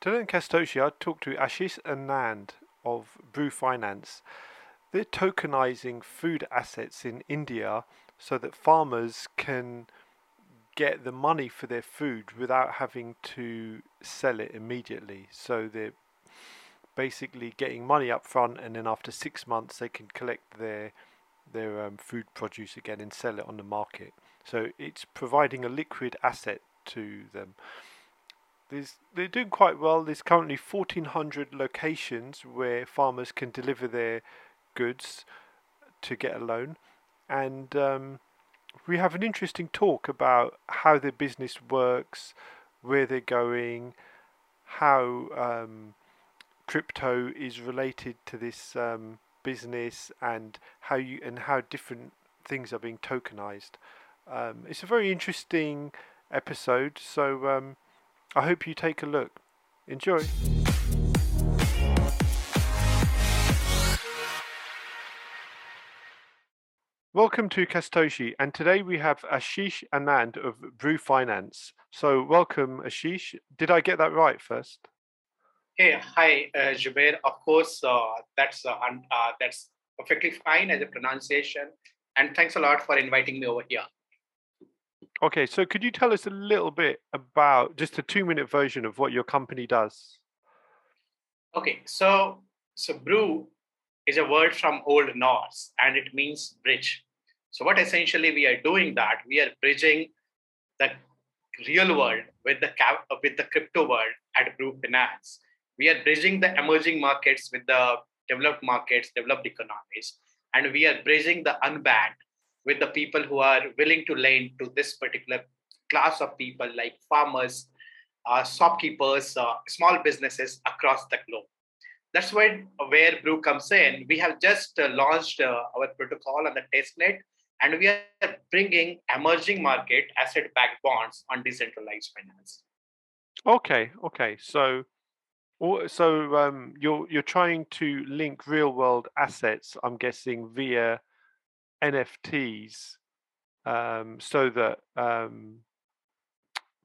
Today in Castoshi, I talked to Ashish Anand of Bru Finance. They're tokenizing food assets in India so that farmers can get the money for their food without having to sell it immediately. So they're basically getting money up front, and then after six months, they can collect their their um, food produce again and sell it on the market. So it's providing a liquid asset to them. There's, they're doing quite well. There's currently 1,400 locations where farmers can deliver their goods to get a loan. And um, we have an interesting talk about how their business works, where they're going, how um, crypto is related to this um, business, and how you and how different things are being tokenized. Um, it's a very interesting episode, so um, I hope you take a look. Enjoy. Welcome to Castoshi, and today we have Ashish Anand of Bru Finance. So, welcome, Ashish. Did I get that right first? Hey, hi, uh, Jubair. Of course, uh, that's uh, uh, that's perfectly fine as a pronunciation, and thanks a lot for inviting me over here. Okay, so could you tell us a little bit about just a two-minute version of what your company does? Okay, so so Bru is a word from Old Norse and it means bridge. So what essentially we are doing that we are bridging the real world with the uh, with the crypto world at Bru Finance. We are bridging the emerging markets with the developed markets, developed economies, and we are bridging the unbanked with the people who are willing to lend to this particular class of people like farmers, uh, shopkeepers, uh, small businesses across the globe. That's where, where Bru comes in. We have just uh, launched uh, our protocol on the testnet, and we are bringing emerging market asset-backed bonds on decentralized finance. Okay, okay. So, so um, you're you're trying to link real-world assets. I'm guessing via NFTs um, so that um,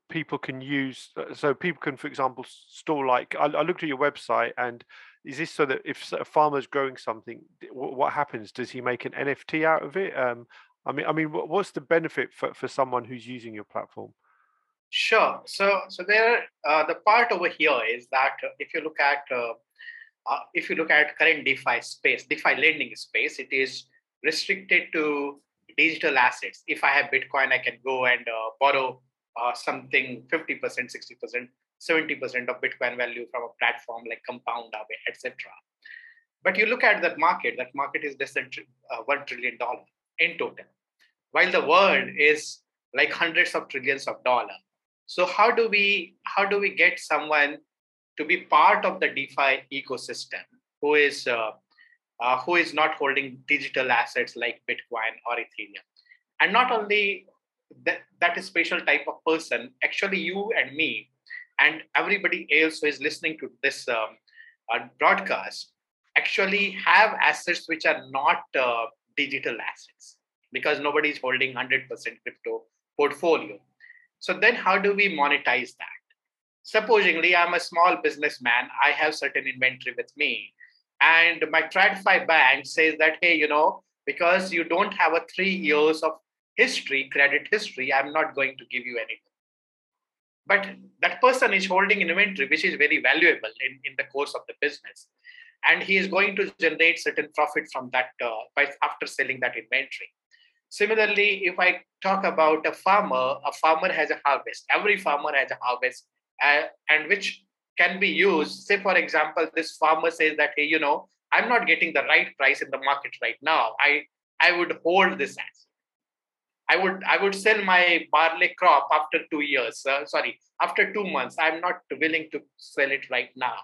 people can use uh, so people can for example store like I, I, looked at your website and is this so that if a farmer's growing something what happens? Does he make an nft out of it? Um, i mean i mean what's the benefit for, for someone who's using your platform? Sure. So so there uh, the part over here is that if you look at uh, uh, if you look at current defi space defi lending space it is restricted to digital assets. If I have Bitcoin, I can go and uh, borrow uh, something 50%, 60%, 70% of Bitcoin value from a platform like Compound, etc. But you look at that market, that market is less than uh, $1 trillion in total, while the world is like hundreds of trillions of dollars. So how do we how do we get someone to be part of the DeFi ecosystem who is uh, uh, who is not holding digital assets like Bitcoin or Ethereum. And not only that, that is special type of person, actually you and me and everybody else who is listening to this um, uh, broadcast actually have assets which are not uh, digital assets because nobody is holding 100% crypto portfolio. So then how do we monetize that? Supposingly, I'm a small businessman, I have certain inventory with me, and my TradFi bank says that, hey, you know, because you don't have a three years of history, credit history, I'm not going to give you anything. But that person is holding inventory, which is very valuable in, in the course of the business. And he is going to generate certain profit from that uh, by, after selling that inventory. Similarly, if I talk about a farmer, a farmer has a harvest. Every farmer has a harvest, uh, and which can be used. Say, for example, this farmer says that, hey, you know, I'm not getting the right price in the market right now. I I would hold this asset. I would I would sell my barley crop after two years. Uh, sorry, after two months. I'm not willing to sell it right now.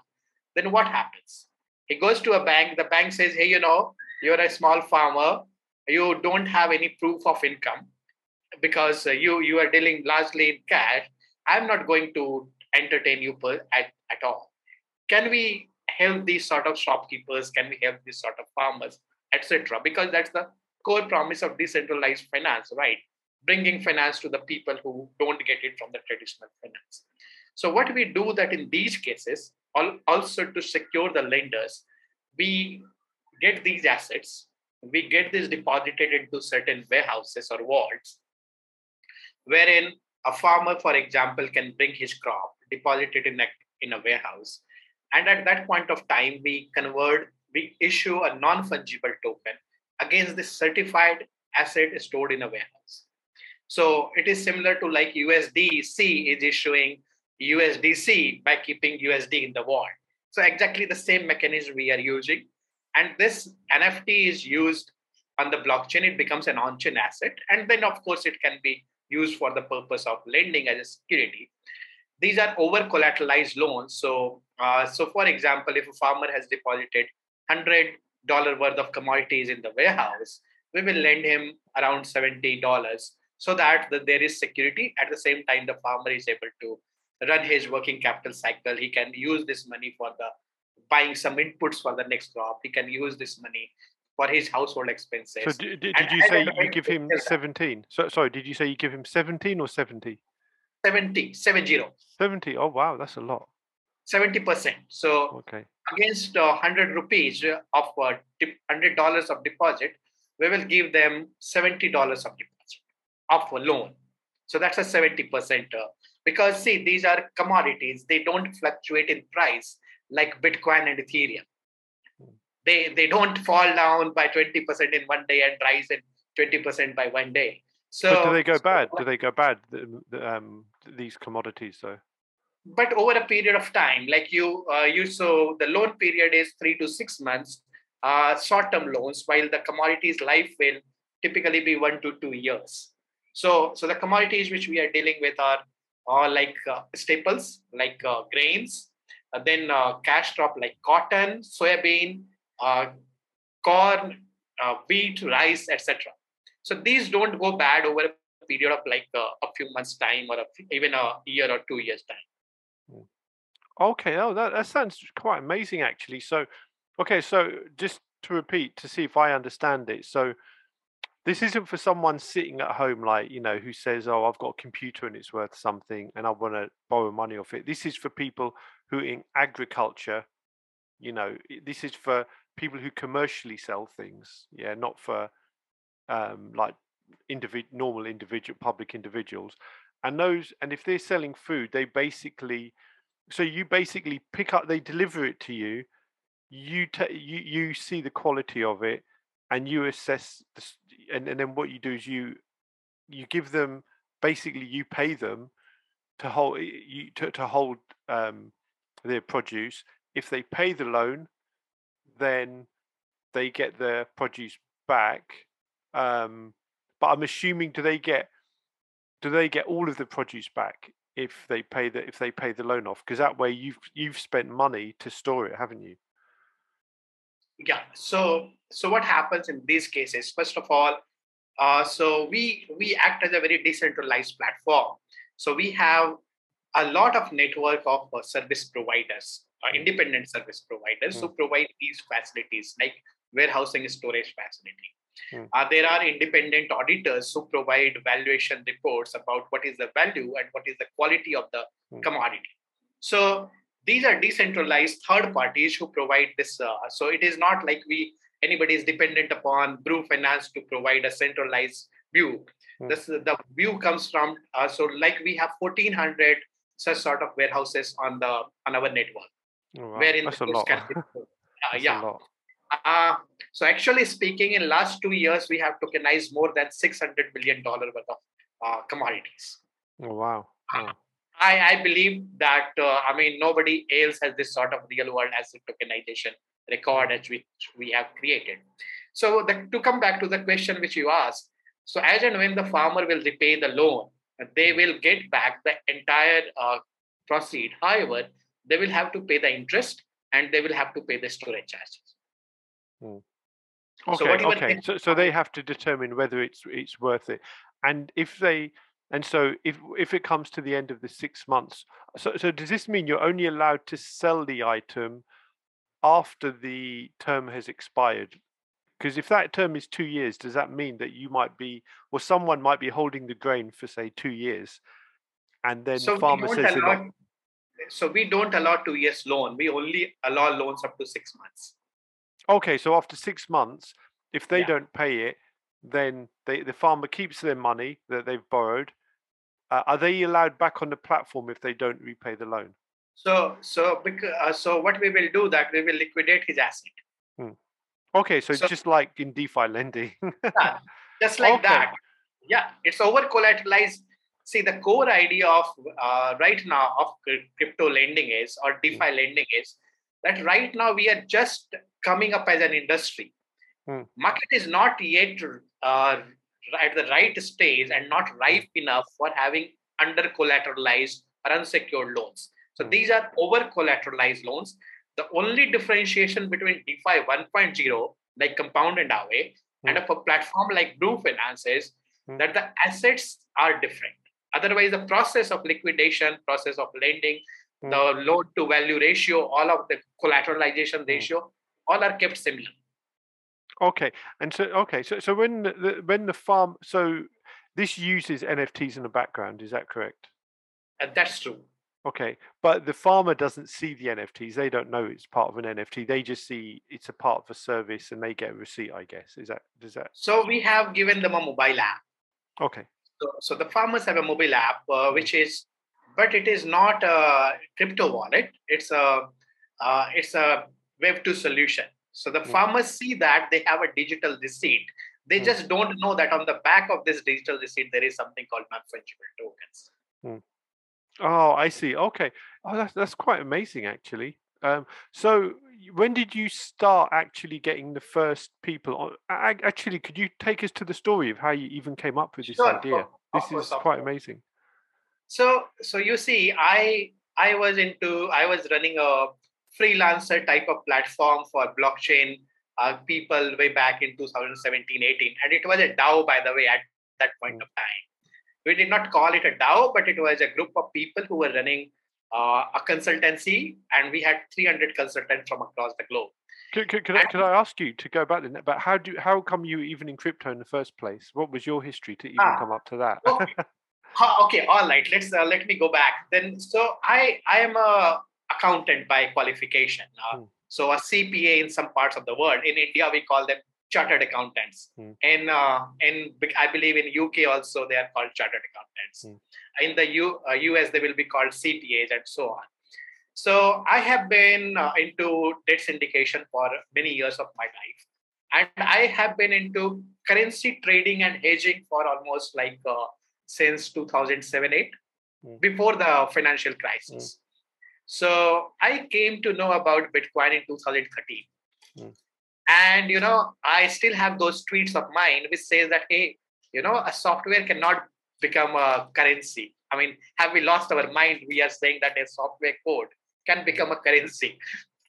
Then what happens? He goes to a bank. The bank says, hey, you know, you're a small farmer. You don't have any proof of income because uh, you you are dealing largely in cash. I'm not going to entertain you per, at, at all. Can we help these sort of shopkeepers? Can we help these sort of farmers, etc.? Because that's the core promise of decentralized finance, right? Bringing finance to the people who don't get it from the traditional finance. So what we do that in these cases, also to secure the lenders, we get these assets, we get this deposited into certain warehouses or vaults, wherein a farmer, for example, can bring his crop, deposit it in a, in a warehouse, and at that point of time, we convert, we issue a non-fungible token against this certified asset stored in a warehouse. So it is similar to like USDC is issuing USDC by keeping USD in the vault. So exactly the same mechanism we are using. And this NFT is used on the blockchain. It becomes an on-chain asset. And then of course it can be used for the purpose of lending as a security. These are over collateralized loans. So, uh, so for example, if a farmer has deposited $100 worth of commodities in the warehouse, we will lend him around $70 so that the, there is security. At the same time, the farmer is able to run his working capital cycle. He can use this money for the buying some inputs for the next crop. He can use this money for his household expenses. So did, did, did you say you give him 17? So, sorry, did you say you give him 17 or 70? 70, 70. 70. Oh, wow, that's a lot. 70%. So okay. against uh, 100 rupees of uh, $100 of deposit, we will give them $70 of deposit of a loan. So that's a 70%. Uh, because see, these are commodities. They don't fluctuate in price like Bitcoin and Ethereum. They, they don't fall down by 20% in one day and rise in 20% by one day. So but do they go so bad? Do they go bad? Um, these commodities, though. But over a period of time, like you, uh, you so the loan period is three to six months. Uh, short-term loans, while the commodities life will typically be one to two years. So, so the commodities which we are dealing with are, are like uh, staples, like uh, grains, uh, then uh, cash crop like cotton, soybean, uh, corn, uh, wheat, rice, etc. So these don't go bad over a period of like uh, a few months time or a, even a year or two years time. Hmm. Okay, oh, that, that sounds quite amazing actually. So, okay, so just to repeat to see if I understand it. So, this isn't for someone sitting at home, like you know, who says, "Oh, I've got a computer and it's worth something, and I want to borrow money off it." This is for people who in agriculture, you know, this is for people who commercially sell things. Yeah, not for um, like individual normal individual public individuals and those and if they're selling food they basically so you basically pick up they deliver it to you you ta- you you see the quality of it and you assess and, and then what you do is you you give them basically you pay them to hold you to, to hold um, their produce. If they pay the loan then they get their produce back um, but I'm assuming do they get do they get all of the produce back if they pay the if they pay the loan off? Because that way you've you've spent money to store it, haven't you? Yeah. So so what happens in these cases? First of all, uh, so we we act as a very decentralized platform. So we have a lot of network of uh, service providers, uh, independent service providers mm. who provide these facilities like warehousing storage facility Hmm. Uh, there are independent auditors who provide valuation reports about what is the value and what is the quality of the mm. commodity. So these are decentralized third parties who provide this. Uh, so it is not like we anybody is dependent upon Bru Finance to provide a centralized view. Mm. This the view comes from uh, so like we have 1400 such sort of warehouses on the on our network. Oh, wow. Wherein That's a lot. Can, uh, yeah. Uh, so actually speaking, in last two years, we have tokenized more than $600 million worth of uh, commodities. Oh, wow. Uh, I, I believe that, uh, I mean, nobody else has this sort of real world asset tokenization record as which we have created. So the, to come back to the question which you asked, so as and when the farmer will repay the loan, they will get back the entire uh, proceed. However, they will have to pay the interest and they will have to pay the storage charges. Hmm. Okay, so okay. So, so they have to determine whether it's it's worth it, and if they and so if if it comes to the end of the six months, so so does this mean you're only allowed to sell the item after the term has expired? Because if that term is two years, does that mean that you might be, or someone might be holding the grain for say two years, and then so farmer says, not, so we don't allow two years loan. We only allow loans up to six months. Okay, so after six months, if they Yeah. don't pay it, then they, the farmer keeps their money that they've borrowed. Uh, are they allowed back on the platform if they don't repay the loan? So so because, uh, so what we will do that we will liquidate his asset. Okay, so, So- just like in DeFi lending. Yeah, just like Okay. that. Yeah, it's over collateralized. See, the core idea of uh, right now of crypto lending is or DeFi lending is that right now we are just coming up as an industry. Hmm. Market is not yet uh, at the right stage and not ripe enough for having under collateralized or unsecured loans. So Hmm. these are over collateralized loans. The only differentiation between DeFi 1.0, like Compound and Aave, and of a platform like Bru Finance is Hmm. that the assets are different. Otherwise, the process of liquidation, process of lending. The loan to value ratio, all of the collateralization hmm. ratio, all are kept similar. Okay, and so okay, so so when the, when the farm so this uses NFTs in the background, is that correct? And that's true. Okay, but the farmer doesn't see the NFTs. They don't know it's part of an NFT. They just see it's a part of a service, and they get a receipt. I guess is that does that So we have given them a mobile app. okay? So, so the farmers have a mobile app, uh, hmm. which is, but it is not a crypto wallet. It's a, uh, it's a Web two solution. So the Hmm. farmers see that they have a digital receipt. They Hmm. just don't know that on the back of this digital receipt there is something called non-fungible tokens. Oh, I see. Okay. Oh, that's that's quite amazing, actually. Um, so when did you start actually getting the first people on? Actually, could you take us to the story of how you even came up with this Sure, idea? This course, is quite amazing. So so you see, I I was into I was running a freelancer type of platform for blockchain uh, people way back in 2017 18 and it was a DAO by the way at that point of time. We did not call it a DAO, but it was a group of people who were running uh, a consultancy, and we had 300 consultants from across the globe. Could, could, could, I, And- could I ask you to go back then? But how do how come you even in crypto in the first place? What was your history to even Ah, come up to that? Okay. Okay, all right. Let's uh, let me go back. Then, so I I am a accountant by qualification. Uh, Hmm. So a CPA in some parts of the world. In India, we call them chartered accountants. Hmm. In uh, in I believe in UK also they are called chartered accountants. Hmm. In the U, uh, US they will be called CPAs and so on. So I have been uh, into debt syndication for many years of my life, and I have been into currency trading and hedging for almost like uh, since 2007 8 Mm. before the financial crisis. So I came to know about Bitcoin in 2013. Mm. And you know, I still have those tweets of mine which says that hey, you know, a software cannot become a currency. I mean, have we lost our mind? We are saying that a software code can become a currency.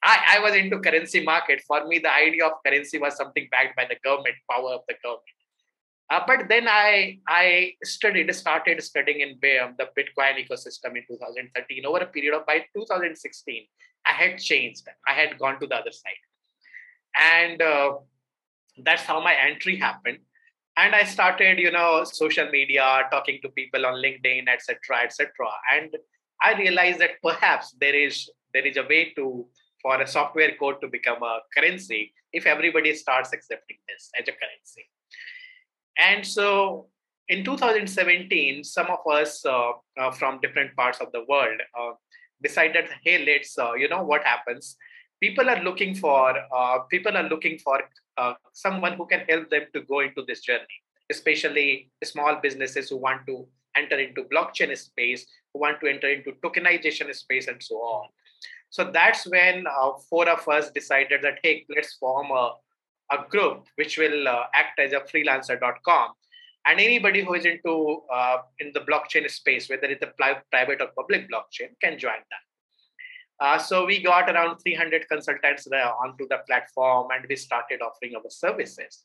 I, I was into currency market. For me, the idea of currency was something backed by the government, power of the government. Uh, but then I I studied, started studying in um, the Bitcoin ecosystem in 2013. Over a period of by 2016, I had changed. I had gone to the other side, and uh, that's how my entry happened. And I started, you know, social media, talking to people on LinkedIn, etc., etc. And I realized that perhaps there is there is a way to for a software code to become a currency if everybody starts accepting this as a currency. And so in 2017, some of us uh, uh, from different parts of the world uh, decided, hey, let's, uh, you know, what happens? People are looking for uh, people are looking for uh, someone who can help them to go into this journey, especially small businesses who want to enter into blockchain space, who want to enter into tokenization space, and so on. So that's when four of us decided that hey, let's form a a group which will uh, act as a freelancer.com and anybody who is into uh, in the blockchain space whether it's a private or public blockchain can join that. Uh, so we got around 300 consultants onto the platform and we started offering our services.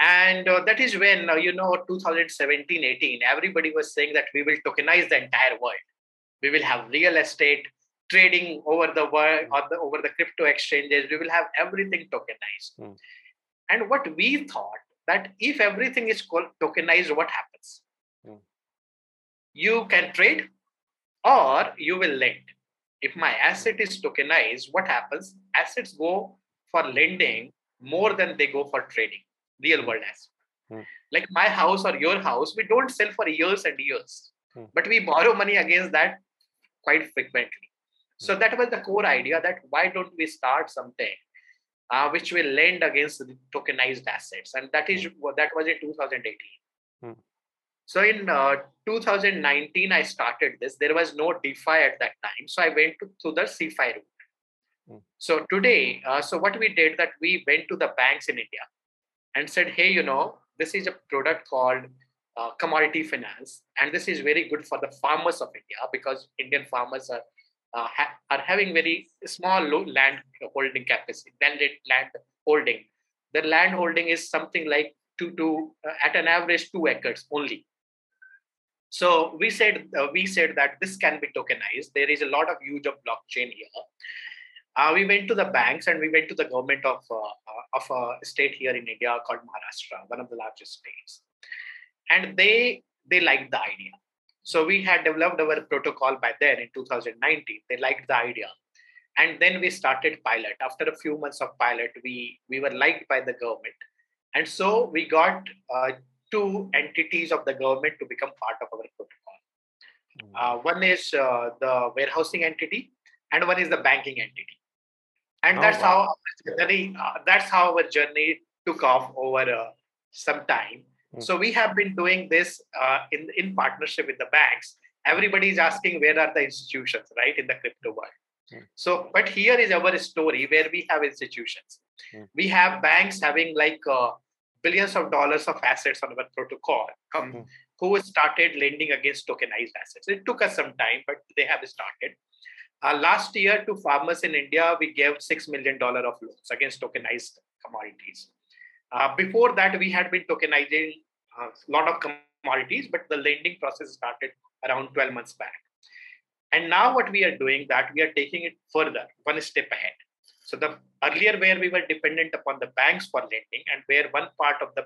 And uh, that is when uh, you know 2017 18 everybody was saying that we will tokenize the entire world. We will have real estate trading over the world or the, over the crypto exchanges we will have everything tokenized Mm. and what we thought that if everything is called tokenized what happens Mm. you can trade or you will lend. If my asset is tokenized, what happens? Assets go for lending more than they go for trading, real world assets. Hmm. Like my house or your house, we don't sell for years and years, hmm. but we borrow money against that quite frequently. So that was the core idea that why don't we start something uh, which will lend against the tokenized assets, and that is hmm. that was in 2018. Hmm. So in uh, 2019, I started this. There was no DeFi at that time, so I went to, to the CeFi route. Hmm. So today, uh, so what we did that we went to the banks in India and said, hey, you know, this is a product called uh, commodity finance, and this is very good for the farmers of India because Indian farmers are uh, ha- are having very small land holding capacity, land, land holding. The land holding is something like two to uh, at an average two acres only. So we said uh, we said that this can be tokenized. There is a lot of use of blockchain here. Uh, we went to the banks and we went to the government of uh, uh, of a state here in India called Maharashtra, one of the largest states, and they they liked the idea. So we had developed our protocol by then in 2019. They liked the idea. And then we started pilot. After a few months of pilot, we, we were liked by the government. And so we got uh, two entities of the government to become part of our protocol. Hmm. Uh, one is uh, the warehousing entity, and one is the banking entity. And oh, that's wow. how journey, uh, that's how our journey took off over uh, some time. Hmm. So we have been doing this uh, in in partnership with the banks. Everybody is asking where are the institutions, right, in the crypto world. Mm. So, but here is our story where we have institutions. Mm. We have banks having like uh, billions of dollars of assets on our protocol um, mm. who started lending against tokenized assets. It took us some time, but they have started. Uh, last year to farmers in India, we gave $6 million of loans against tokenized commodities. Uh, before that, we had been tokenizing a uh, lot of commodities, but the lending process started around 12 months back. And now what we are doing that we are taking it further, one step ahead. So the earlier where we were dependent upon the banks for lending, and where one part of the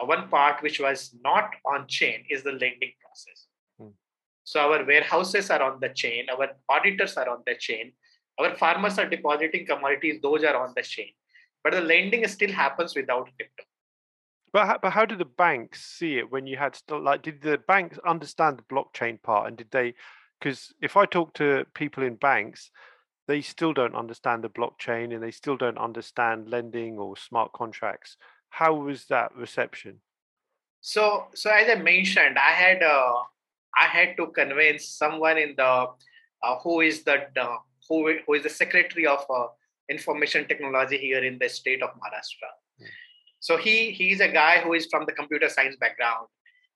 uh, one part which was not on chain is the lending process. Hmm. So our warehouses are on the chain, our auditors are on the chain, our farmers are depositing commodities; those are on the chain but the lending still happens without crypto. But how, but how did the banks see it when you had to, like did the banks understand the blockchain part and did they because if I talk to people in banks they still don't understand the blockchain and they still don't understand lending or smart contracts how was that reception so so as I mentioned I had uh, I had to convince someone in the uh, who is the uh, who, who is the secretary of uh, information technology here in the state of Maharashtra. So he he's a guy who is from the computer science background.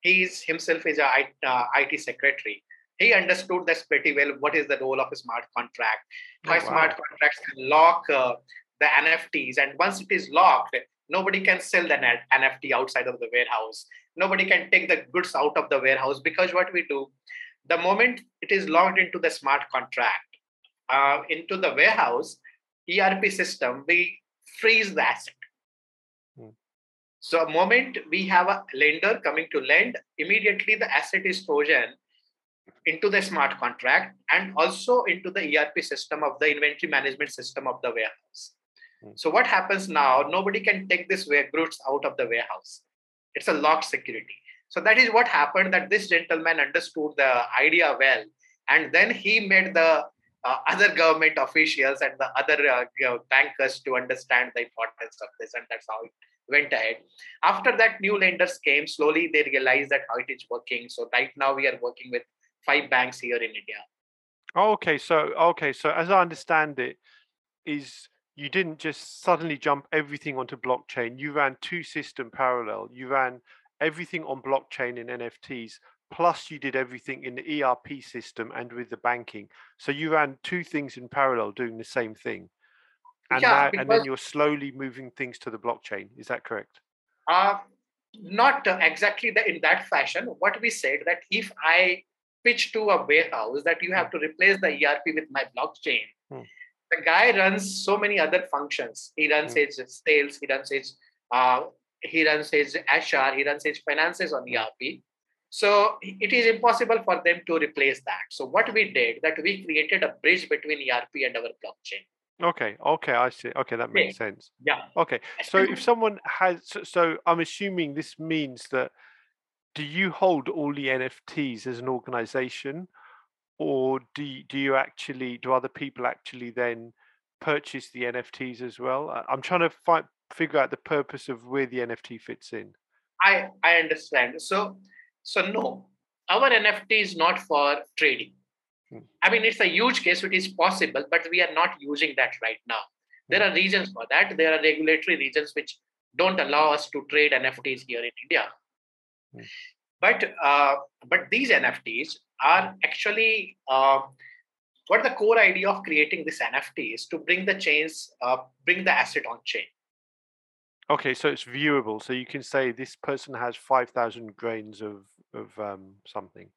He's himself is a uh, IT secretary. He understood this pretty well. What is the role of a smart contract? Oh, wow. smart contracts can lock uh, the NFTs, and once it is locked, nobody can sell the NFT outside of the warehouse. Nobody can take the goods out of the warehouse because what we do, the moment it is logged into the smart contract, uh, into the warehouse, ERP system, we freeze the asset. So, a moment we have a lender coming to lend, immediately the asset is frozen into the smart contract and also into the ERP system of the inventory management system of the warehouse. Hmm. So, what happens now? Nobody can take this goods out of the warehouse. It's a locked security. So, that is what happened that this gentleman understood the idea well. And then he made the uh, other government officials and the other uh, you know, bankers to understand the importance of this, and that's how it went ahead. After that, new lenders came. Slowly, they realized that how it is working. So right now, we are working with five banks here in India. Okay, so okay, so as I understand it, is you didn't just suddenly jump everything onto blockchain. You ran two system parallel. You ran everything on blockchain and NFTs plus you did everything in the ERP system and with the banking. So you ran two things in parallel doing the same thing. And, yeah, now, and then you're slowly moving things to the blockchain. Is that correct? Uh, not uh, exactly the, in that fashion. What we said that if I pitch to a warehouse that you have hmm. to replace the ERP with my blockchain, hmm. the guy runs so many other functions. He runs hmm. his sales, he runs his uh, he runs his HR, he runs his finances on hmm. ERP So it is impossible for them to replace that. So what we did that we created a bridge between ERP and our blockchain. Okay, okay, I see. Okay, that makes Yeah. sense. Yeah. Okay, so if someone has, so, so I'm assuming this means that do you hold all the NFTs as an organization, or do you, do you actually do other people actually then purchase the NFTs as well? I'm trying to find figure out the purpose of where the NFT fits in. I I understand. So so no, our NFT is not for trading. Hmm. I mean, it's a huge case. It is possible, but we are not using that right now. There are reasons for that. There are regulatory reasons which don't allow us to trade NFTs here in India. Hmm. But uh, but these NFTs are actually uh, what the core idea of creating this NFT is to bring the chains, uh, bring the asset on chain. Okay, so it's viewable. So you can say this person has five thousand grains of of um, something.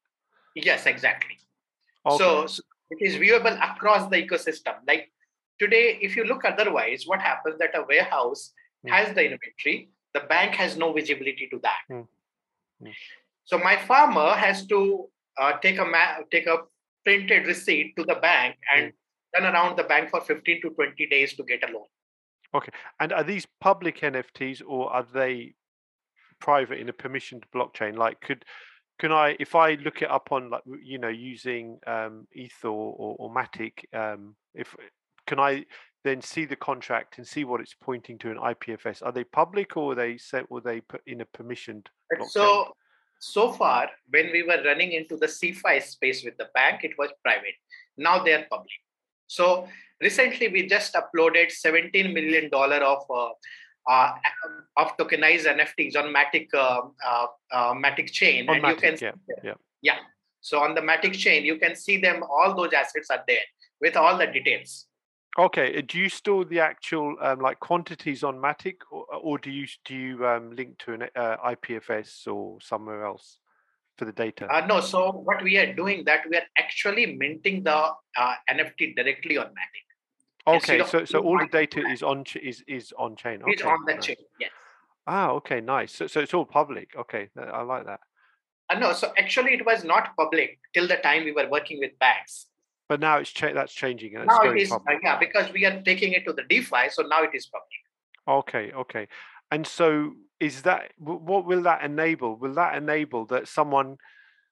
Yes, exactly. Okay. So so it is viewable across the ecosystem. Like today, if you look otherwise, what happens that a warehouse Hmm. has the inventory, the bank has no visibility to that. Hmm. Hmm. So my farmer has to uh, take a ma- take a printed receipt to the bank and Hmm. run around the bank for 15 to 20 days to get a loan. Okay. And are these public NFTs or are they private in a permissioned blockchain? Like, could can I, if I look it up on like you know using um, Ether or, or Matic, um, if can I then see the contract and see what it's pointing to in IPFS? Are they public or are they set? Or they put in a permissioned? blockchain? So so far, when we were running into the CeFi space with the bank, it was private. Now they are public. So recently, we just uploaded 17 million dollar of uh, uh, of tokenized NFTs on Matic uh, uh, uh, Matic chain, On and you can Matic, yeah, yeah. yeah. So on the Matic chain, you can see them. All those assets are there with all the details. Okay. Do you store the actual um, like quantities on Matic, or, or do you do you um, link to an uh, IPFS or somewhere else for the data? Uh, no, so what we are doing that we are actually minting the uh, NFT directly on Matic. Okay, of so so all the data is on is is on chain. It's on the chain. Yes. Ah, okay, nice. So so it's all public. Okay, I like that. Uh, no, so actually it was not public till the time we were working with banks. But now it's cha- that's changing and it's Now it is, uh, yeah, because we are taking it to the DeFi, so now it is public. Okay, okay. And so is that what will that enable? Will that enable that someone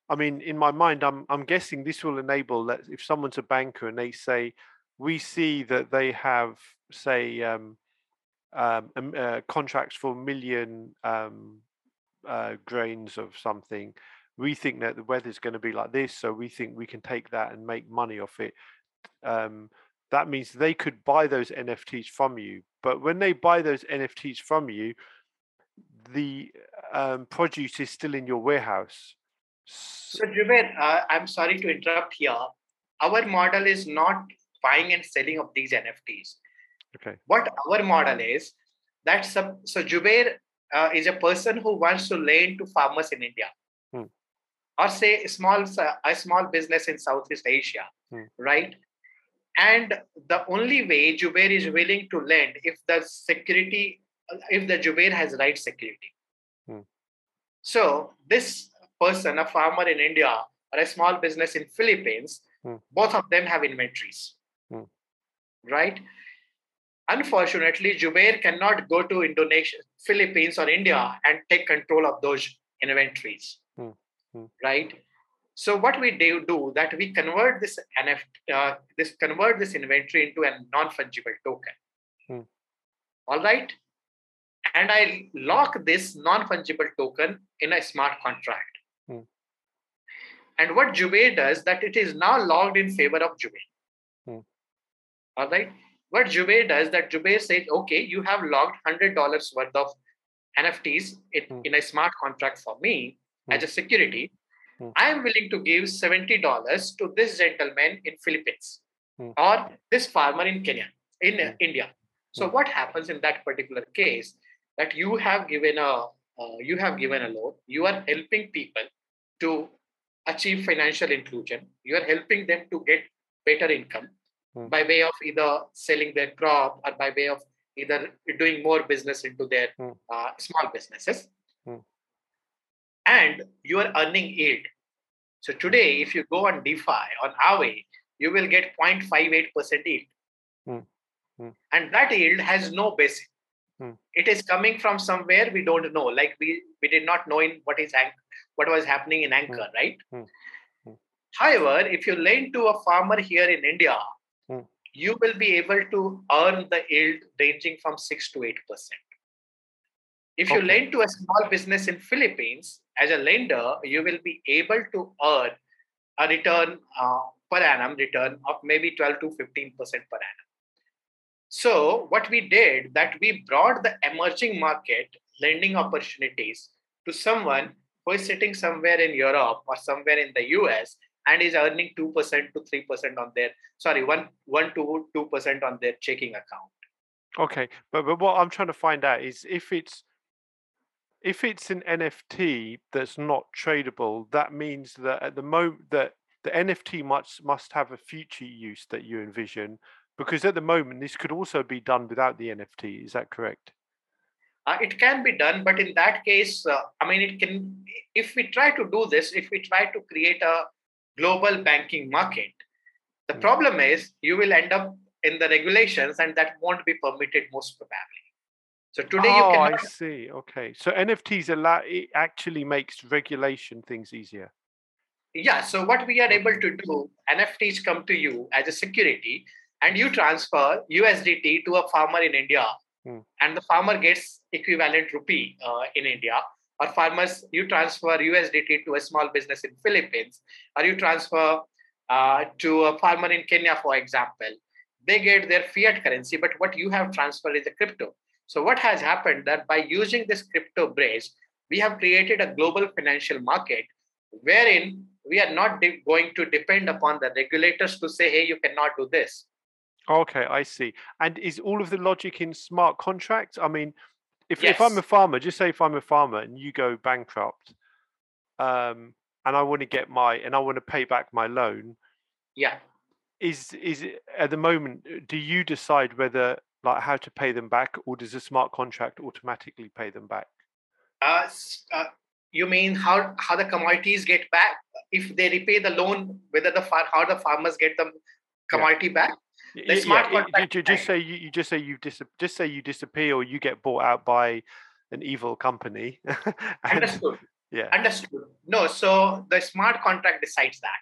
I mean, in my mind, I'm I'm guessing this will enable that if someone's a banker and they say, we see that they have, say, um, um, um, uh, contracts for a million um, uh, grains of something, we think that the weather's going to be like this, so we think we can take that and make money off it. Um, that means they could buy those NFTs from you. But when they buy those NFTs from you, the um, produce is still in your warehouse. So Jubair, uh, I'm sorry to interrupt here. Our model is not buying and selling of these NFTs. Okay. What our model is that some, so Jubair uh, is a person who wants to lend to farmers in India, Hmm. or say a small a small business in Southeast Asia, Hmm. right? And the only way Jubair is willing to lend if the security, if the Jubair has right security. Hmm. So this person, a farmer in India or a small business in Philippines, Hmm. both of them have inventories. Right? Unfortunately, Jubair cannot go to Indonesia, Philippines, or India and take control of those inventories, Hmm. Hmm. right? So what we do do that we convert this NFT, uh, this convert this inventory into a non-fungible token. Hmm. All right, and I lock this non-fungible token in a smart contract. Hmm. And what Jubair does that it is now logged in favor of Jubair. All right. What Jubair does that Jubair says, okay, you have logged hundred dollars worth of NFTs in, Hmm. in a smart contract for me Hmm. as a security. Hmm. I am willing to give seventy dollars to this gentleman in Philippines Hmm. or this farmer in Kenya, in uh. India. So Hmm. what happens in that particular case? That you have given a uh, you have given a loan. You are helping people to achieve financial inclusion. You are helping them to get better income Hmm. by way of either selling their crop or by way of either doing more business into their Hmm. uh, small businesses. Hmm. and you are earning yield. So today, if you go on DeFi on Aave, you will get 0.58% yield. Mm. Mm. And that yield has no basis. Mm. It is coming from somewhere we don't know. Like we, we did not know in what is what was happening in Anchor, right? Mm. Mm. However, if you lend to a farmer here in India, Mm. you will be able to earn the yield ranging from six to eight percent. If you Okay. lend to a small business in Philippines as a lender, you will be able to earn a return uh, per annum return of maybe 12 to 15 percent per annum. So what we did that we brought the emerging market lending opportunities to someone who is sitting somewhere in Europe or somewhere in the US and is earning 2% to 3% on their sorry 1 1 to 2% on their checking account. Okay, but but what I'm trying to find out is if it's if it's an NFT that's not tradable, that means that at the moment that the NFT must must have a future use that you envision, because at the moment this could also be done without the NFT. Is that correct? Uh, it can be done, but in that case, uh, I mean, it can. If we try to do this, if we try to create a global banking market, the Hmm. problem is you will end up in the regulations, and that won't be permitted most probably. So today oh, you can. I see. Okay, so NFTs allow it actually makes regulation things easier. Yeah. So what we are able to do, NFTs come to you as a security, and you transfer USDT to a farmer in India, Hmm. and the farmer gets equivalent rupee uh, in India. Or farmers, you transfer USDT to a small business in Philippines, or you transfer uh, to a farmer in Kenya, for example. They get their fiat currency, but what you have transferred is a crypto. So what has happened that by using this crypto bridge, we have created a global financial market wherein we are not de- going to depend upon the regulators to say, hey, you cannot do this. Okay, I see. And is all of the logic in smart contracts? I mean, if if I'm a farmer, just say if I'm a farmer and you go bankrupt, um, and I want to get my and I want to pay back my loan, Yeah. is is it at the moment? uh, Do you decide whether like how to pay them back, or does a smart contract automatically pay them back? Uh, uh, you mean how, how the commodities get back? If they repay the loan, whether the far, how the farmers get the commodity back? Y- The y- smart yeah, ju- ju- just say you, you just say you dis- just say you disappear or you get bought out by an evil company, and Understood. yeah. Understood. No, so the smart contract decides that.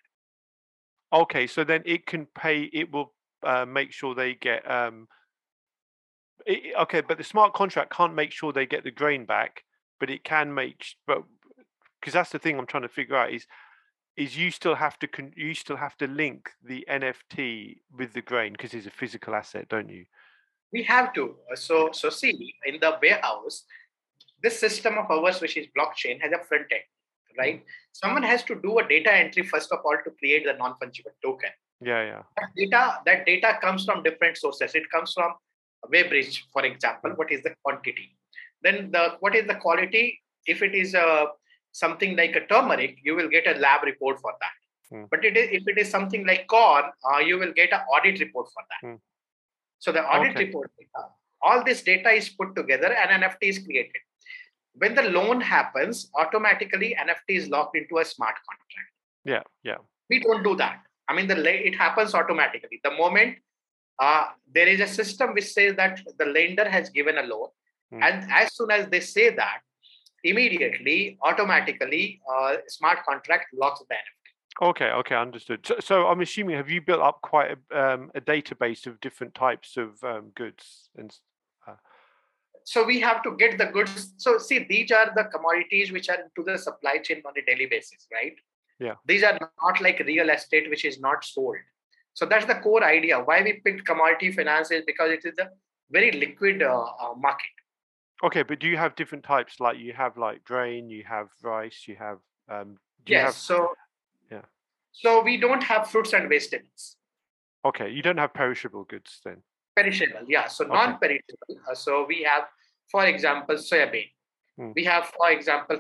Okay, so then it can pay. It will uh, make sure they get. Um, it, okay, but the smart contract can't make sure they get the grain back, but it can make. But because that's the thing I'm trying to figure out is, is you still have to con- you still have to link the NFT with the grain because it's a physical asset, don't you? We have to. Uh, So, so see, in the warehouse, this system of ours, which is blockchain, has a front end, right? Someone has to do a data entry first of all to create the non-fungible token. Yeah, yeah. That data, that data comes from different sources. It comes from weighbridge, for example. What is the quantity? Then the what is the quality? If it is uh, something like a turmeric, you will get a lab report for that. Hmm. But it is, if it is something like corn, uh, you will get an audit report for that. Hmm. So the audit Okay. report data, all this data is put together and NFT is created. When the loan happens, automatically NFT is locked into a smart contract. Yeah, yeah. We don't do that. I mean, the it happens automatically. The moment uh, there is a system which says that the lender has given a loan, Hmm. and as soon as they say that, immediately, automatically, uh, smart contract locks the NFT. Okay, okay, understood. So, so I'm assuming have you built up quite a, um, a database of different types of um, goods and s- So we have to get the goods. So see, these are the commodities which are into the supply chain on a daily basis, right? Yeah. These are not like real estate, which is not sold. So that's the core idea. Why we picked commodity finance is because it is a very liquid uh, uh, market. Okay, but do you have different types? Like you have like grain, you have rice, you have um do you yes. have so Yeah. So we don't have fruits and vegetables. okay, you don't have perishable goods then. Perishable, yeah. So Okay. non-perishable. Uh, so we have, for example, soybean. Hmm. We have, for example,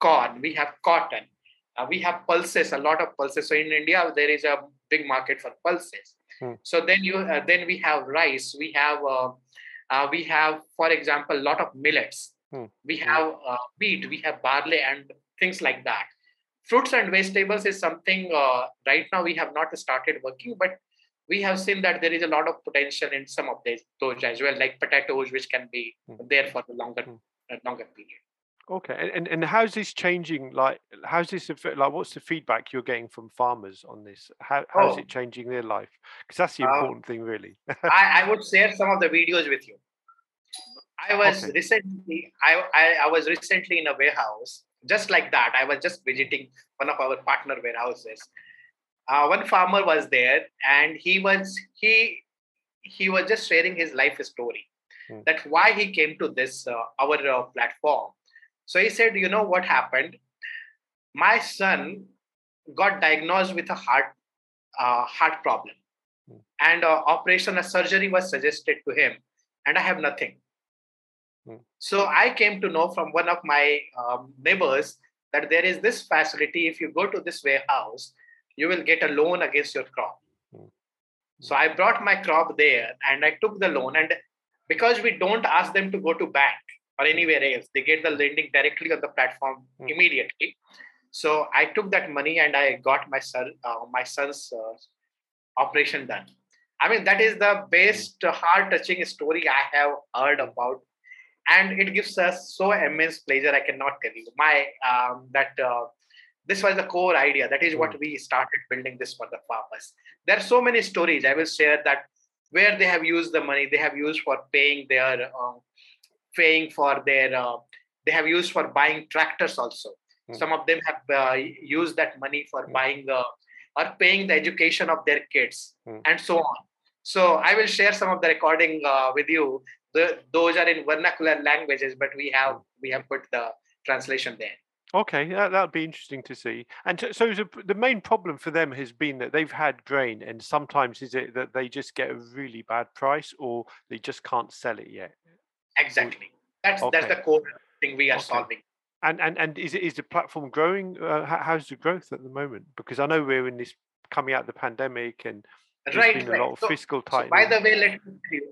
corn. We have cotton. Uh, we have pulses. A lot of pulses. So in India, there is a big market for pulses. Hmm. So then you, uh, then we have rice. We have, uh, uh, we have, for example, a lot of millets. Hmm. We have uh, wheat. We have barley and things like that fruits and vegetables is something uh, right now we have not started working but we have seen that there is a lot of potential in some of these those as well like potatoes which can be mm. there for a longer mm. longer period okay and and how's this changing like how's this like what's the feedback you're getting from farmers on this how how's oh. it changing their life because that's the uh, important uh, thing really I, I would share some of the videos with you i was okay. recently I, I i was recently in a warehouse just like that i was just visiting one of our partner warehouses uh, one farmer was there and he was he he was just sharing his life story hmm. that why he came to this uh, our uh, platform so he said you know what happened my son got diagnosed with a heart uh, heart problem hmm. and uh, operation a surgery was suggested to him and i have nothing hmm. so i came to know from one of my um, neighbors that there is this facility if you go to this warehouse you will get a loan against your crop. Mm. So I brought my crop there and I took the loan. And because we don't ask them to go to bank or anywhere else, they get the lending directly on the platform mm. immediately. So I took that money and I got my son, uh, my son's uh, operation done. I mean, that is the best heart-touching story I have heard about, and it gives us so immense pleasure. I cannot tell you. My um, that uh, this was the core idea that is what hmm. we started building this for the farmers there are so many stories i will share that where they have used the money they have used for paying their uh, paying for their uh, they have used for buying tractors also mm. some of them have uh, used that money for mm. buying uh, or paying the education of their kids mm. and so on so i will share some of the recording uh, with you the, those are in vernacular languages but we have hmm. we have put the translation there Okay, that that'd be interesting to see. And so the, the main problem for them has been that they've had grain, and sometimes is it that they just get a really bad price, or they just can't sell it yet. Exactly. That's okay. that's the core thing we are okay. solving. And and and is it is the platform growing? Uh, how's the growth at the moment? Because I know we're in this coming out of the pandemic, and there's right, been a right. lot of so, fiscal tightening. So by the way, let me tell you,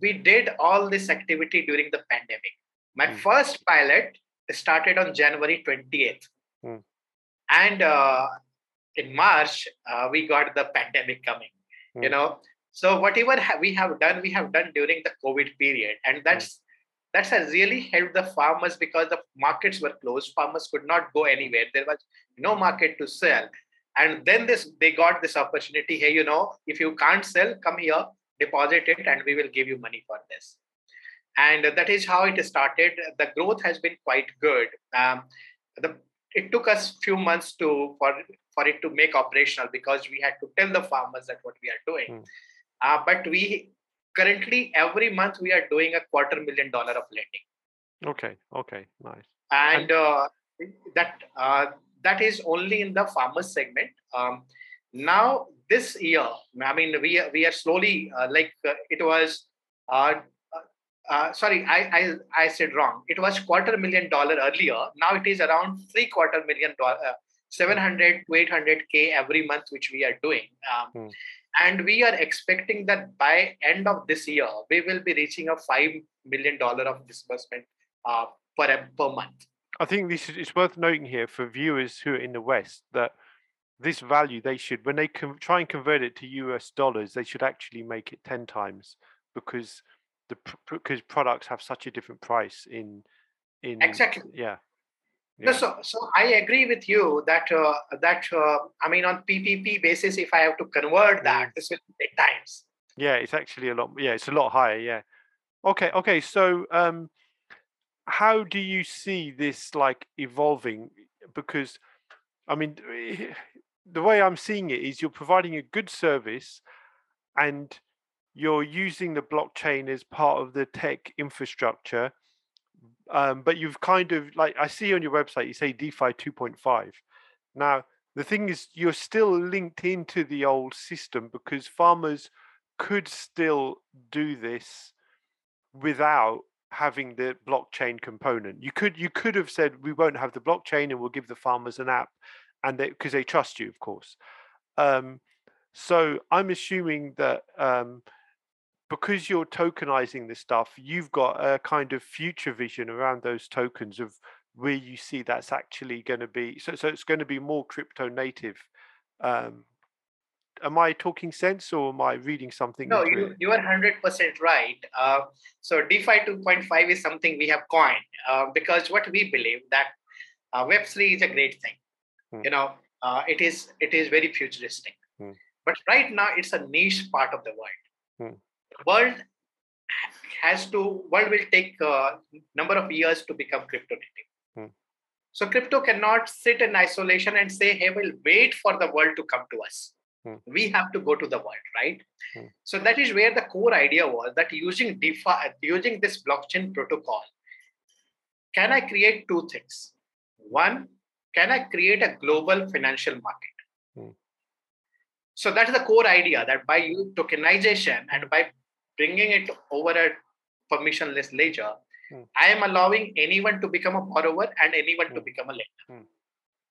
we did all this activity during the pandemic. My mm. first pilot started on January 28th. Mm. And uh, in March, uh, we got the pandemic coming, mm. you know. So whatever ha- we have done, we have done during the COVID period. And hmm. That's really helped the farmers because the markets were closed. Farmers could not go anywhere. There was no market to sell. And then this they got this opportunity. Hey, you know, if you can't sell, come here, deposit it, and we will give you money for this and that is how it started. The growth has been quite good. Um, the, it took us few months to for for it to make operational because we had to tell the farmers that what we are doing. Mm. Uh, but we currently every month we are doing a quarter million dollar of lending. Okay. Okay. Nice. And, uh, that uh, that is only in the farmers segment. Um, now this year, I mean, we we are slowly uh, like uh, it was uh, uh, sorry, I, I I said wrong. It was quarter million dollar earlier. Now it is around three quarter million dollar, uh, 700 to 800 k every month, which we are doing. Um, hmm. And we are expecting that by end of this year, we will be reaching a five million dollar of disbursement uh, per per month. I think this is it's worth noting here for viewers who are in the West that this value they should when they com- try and convert it to US dollars, they should actually make it ten times because the because products have such a different price in in exactly yeah, yeah. No, so so I agree with you that uh, that uh, I mean on PPP basis if I have to convert that mm. this will take times yeah it's actually a lot yeah it's a lot higher yeah okay okay so um how do you see this like evolving because I mean the way I'm seeing it is you're providing a good service and you're using the blockchain as part of the tech infrastructure um, but you've kind of like i see on your website you say defi 2.5 now the thing is you're still linked into the old system because farmers could still do this without having the blockchain component. You could you could have said we won't have the blockchain and we'll give the farmers an app and they because they, they, trust you of course. Um, so i'm assuming that um, because you're tokenizing this stuff, you've got a kind of future vision around those tokens of where you see that's actually going to be so so it's going to be more crypto native um am i talking sense or am i reading something no you, you are 100% right uh, so defi 2.5 is something we have coined uh, because what we believe that uh, web3 is a great thing hmm. you know uh, it is it is very futuristic hmm. but right now it's a niche part of the world hmm. World has to world will take a uh, number of years to become crypto native hmm. so crypto cannot sit in isolation and say hey we'll wait for the world to come to us hmm. we have to go to the world right hmm. so that is where the core idea was that using defi using this blockchain protocol can i create two things one can i create a global financial market hmm. so that is the core idea that by tokenization and by bringing it over a permissionless ledger, hmm. I am allowing anyone to become a borrower and anyone hmm. to become a lender. Hmm.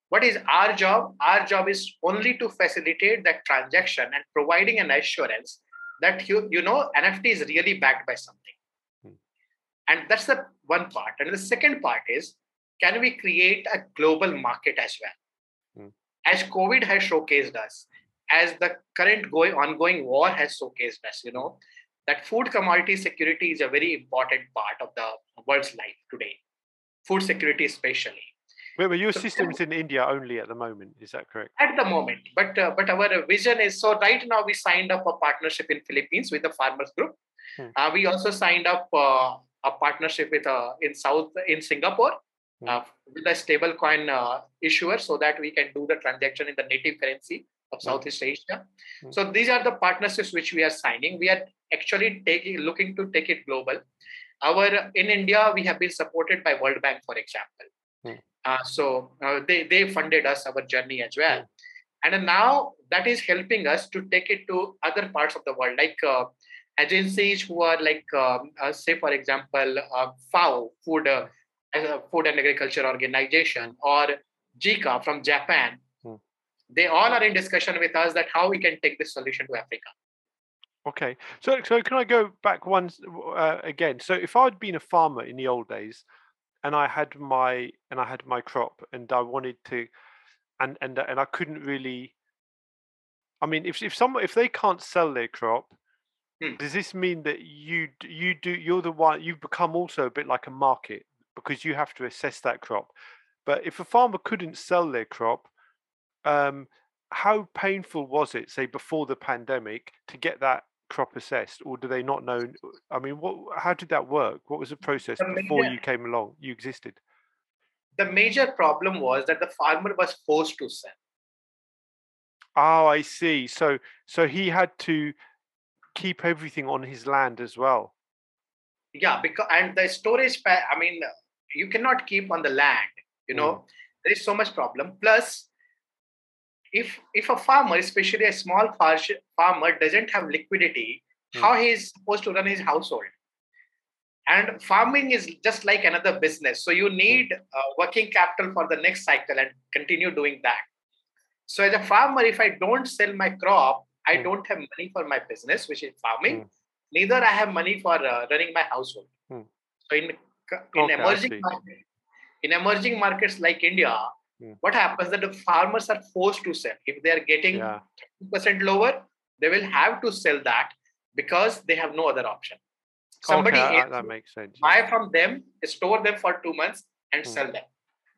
What is our job? Our job is only to facilitate that transaction and providing an assurance that you, you know NFT is really backed by something. Hmm. And that's the one part. And the second part is can we create a global market as well? Hmm. As COVID has showcased us, as the current going ongoing war has showcased us, you know, that food commodity security is a very important part of the world's life today. Food security, especially. Wait, but your so, system's in India only at the moment. Is that correct? At the moment, but uh, but our vision is so. Right now, we signed up a partnership in Philippines with the Farmers Group. Hmm. Uh, we also signed up uh, a partnership with uh, in South in Singapore hmm. Uh, with a stablecoin uh, issuer, so that we can do the transaction in the native currency of hmm. Southeast Asia. Hmm. So these are the partnerships which we are signing. We are actually taking looking to take it global. Our in India, we have been supported by World Bank, for example. Mm. Uh, so uh, they they funded us our journey as well, and now that is helping us to take it to other parts of the world, like uh, agencies who are like um, uh, say for example uh, FAO, Food uh, Food and Agriculture Organization, or JICA from Japan. They all are in discussion with us that how we can take this solution to Africa. Okay, so so can I go back once uh, again? So if I'd been a farmer in the old days, and I had my and I had my crop, and I wanted to, and and and I couldn't really. I mean, if if someone if they can't sell their crop, hmm. does this mean that you you do you're the one you've become also a bit like a market because you have to assess that crop? But if a farmer couldn't sell their crop, um, how painful was it, say before the pandemic, to get that crop assessed, or do they not know? I mean, what? How did that work? What was the process the before major, you came along? You existed. The major problem was that the farmer was forced to sell. Oh, I see. So, so he had to keep everything on his land as well. Yeah, because and the storage. I mean, you cannot keep on the land. You know, mm. there is so much problem. Plus, if if a farmer, especially a small farmer, doesn't have liquidity, hmm. how he is supposed to run his household? And farming is just like another business. So you hmm. need uh, working capital for the next cycle and continue doing that. So as a farmer, if I don't sell my crop, I hmm. don't have money for my business, which is farming. Hmm. Neither I have money for uh, running my household. Hmm. So in in okay, emerging market, in emerging markets like India, Hmm. What happens that the farmers are forced to sell. If they are getting yeah. percent lower, they will have to sell that because they have no other option. Somebody okay, that makes sense. Buy yeah. from them, store them for two months, and hmm. sell them.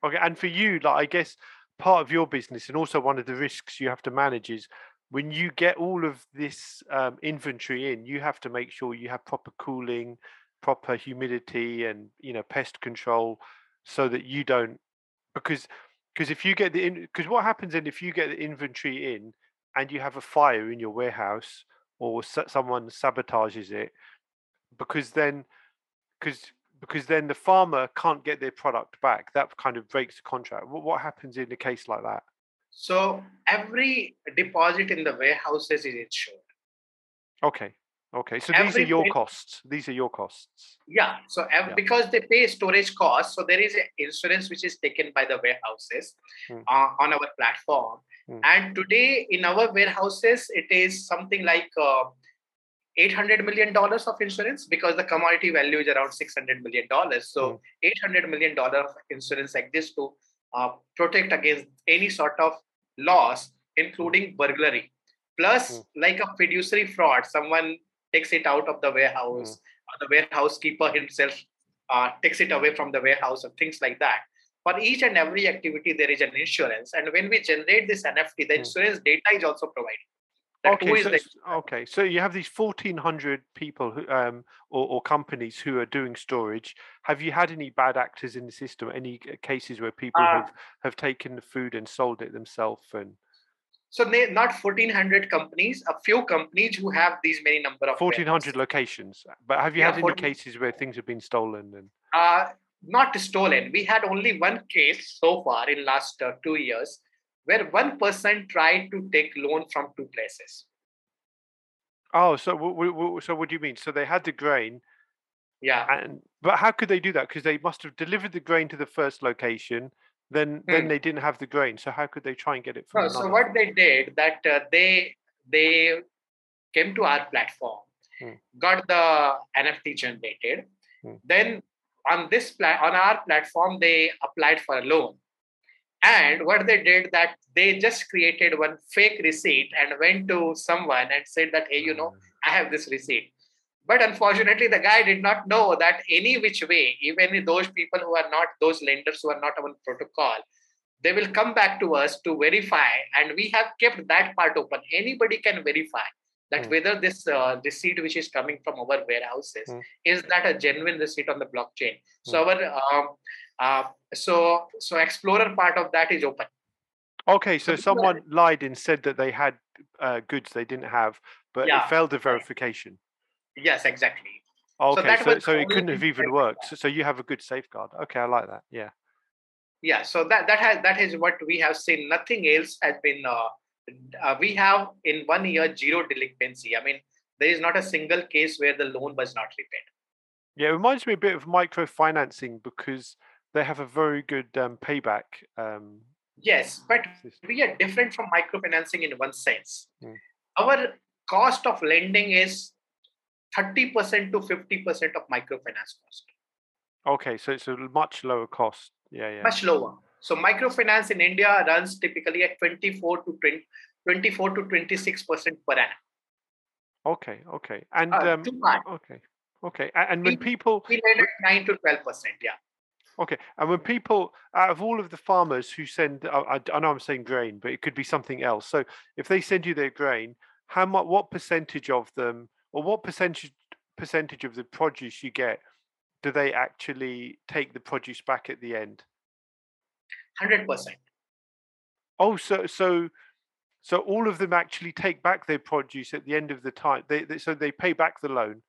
Okay, and for you, like I guess part of your business and also one of the risks you have to manage is when you get all of this um, inventory in, you have to make sure you have proper cooling, proper humidity, and you know pest control, so that you don't because because if you get the because what happens then if you get the inventory in and you have a fire in your warehouse or someone sabotages it because then because because then the farmer can't get their product back that kind of breaks the contract. What, what happens in a case like that? So every deposit in the warehouses is insured. Okay Okay, so these are your costs. These are your costs. Yeah. So yeah. because they pay storage costs, so there is an insurance which is taken by the warehouses hmm. uh, on our platform. Hmm. And today in our warehouses, it is something like uh, 800 million dollars of insurance because the commodity value is around 600 million dollars so Mm. 800 million dollar of insurance exists to uh, protect against any sort of loss including burglary plus Mm. like a fiduciary fraud someone takes it out of the warehouse or the warehouse keeper himself uh, takes it away from the warehouse and things like that for each and every activity there is an insurance and when we generate this nft the Mm. insurance data is also provided Okay, so, okay, so you have these fourteen hundred people who, um, or, or companies who are doing storage. Have you had any bad actors in the system? Any cases where people Uh, have have taken the food and sold it themselves? And So they, not 1400 companies, a few companies who have these many number of fourteen hundred warehouses. locations. But have you Yeah, had any cases where things have been stolen? And Uh, not stolen. We had only one case so far in last uh, two years where one person tried to take loan from two places. oh, so w- w- so what do you mean? So they had the grain, Yeah. and but how could they do that? Because they must have delivered the grain to the first location. Then then Hmm. they didn't have the grain. So how could they try and get it from No, so what they did that uh, they they came to our platform, Hmm. got the NFT generated, Hmm. then on this pla- on our platform they applied for a loan, and what they did that they just created one fake receipt and went to someone and said that hey you know I have this receipt. But unfortunately, the guy did not know that any which way, even those people who are not those lenders who are not on protocol, they will come back to us to verify. And we have kept that part open. Anybody can verify that Hmm. whether this uh, receipt which is coming from our warehouses Hmm. is that a genuine receipt on the blockchain. So our um, uh, so so Explorer part of that is open. Okay, so are- someone lied and said that they had uh, goods they didn't have, but Yeah, it failed the verification. Yes, exactly. Okay, that so so, it couldn't have even worked. So, so you have a good safeguard. Okay, I like that. Yeah. yeah so that that has that is what we have seen nothing else has been uh, uh, we have in one year zero delinquency i mean there is not a single case where the loan was not repaid Yeah, it reminds me a bit of microfinancing because they have a very good um, payback um, yes but system. we are different from microfinancing in one sense Hmm. our cost of lending is 30% to 50% of microfinance cost Okay, so it's a much lower cost. Yeah, yeah. much lower so microfinance in india runs typically at 24 to 20, 24 to 26% per annum Okay, okay. And uh, um, okay, okay. And when We- people we lend at 9 to 12% yeah Okay, and when people, out of all of the farmers who send, I I know I'm saying grain, but it could be something else. So if they send you their grain, how much, what percentage of them, or what percentage percentage of the produce you get, do they actually take the produce back at the end? 100% Oh, so so so all of them actually take back their produce at the end of the time. They, they so they pay back the loan.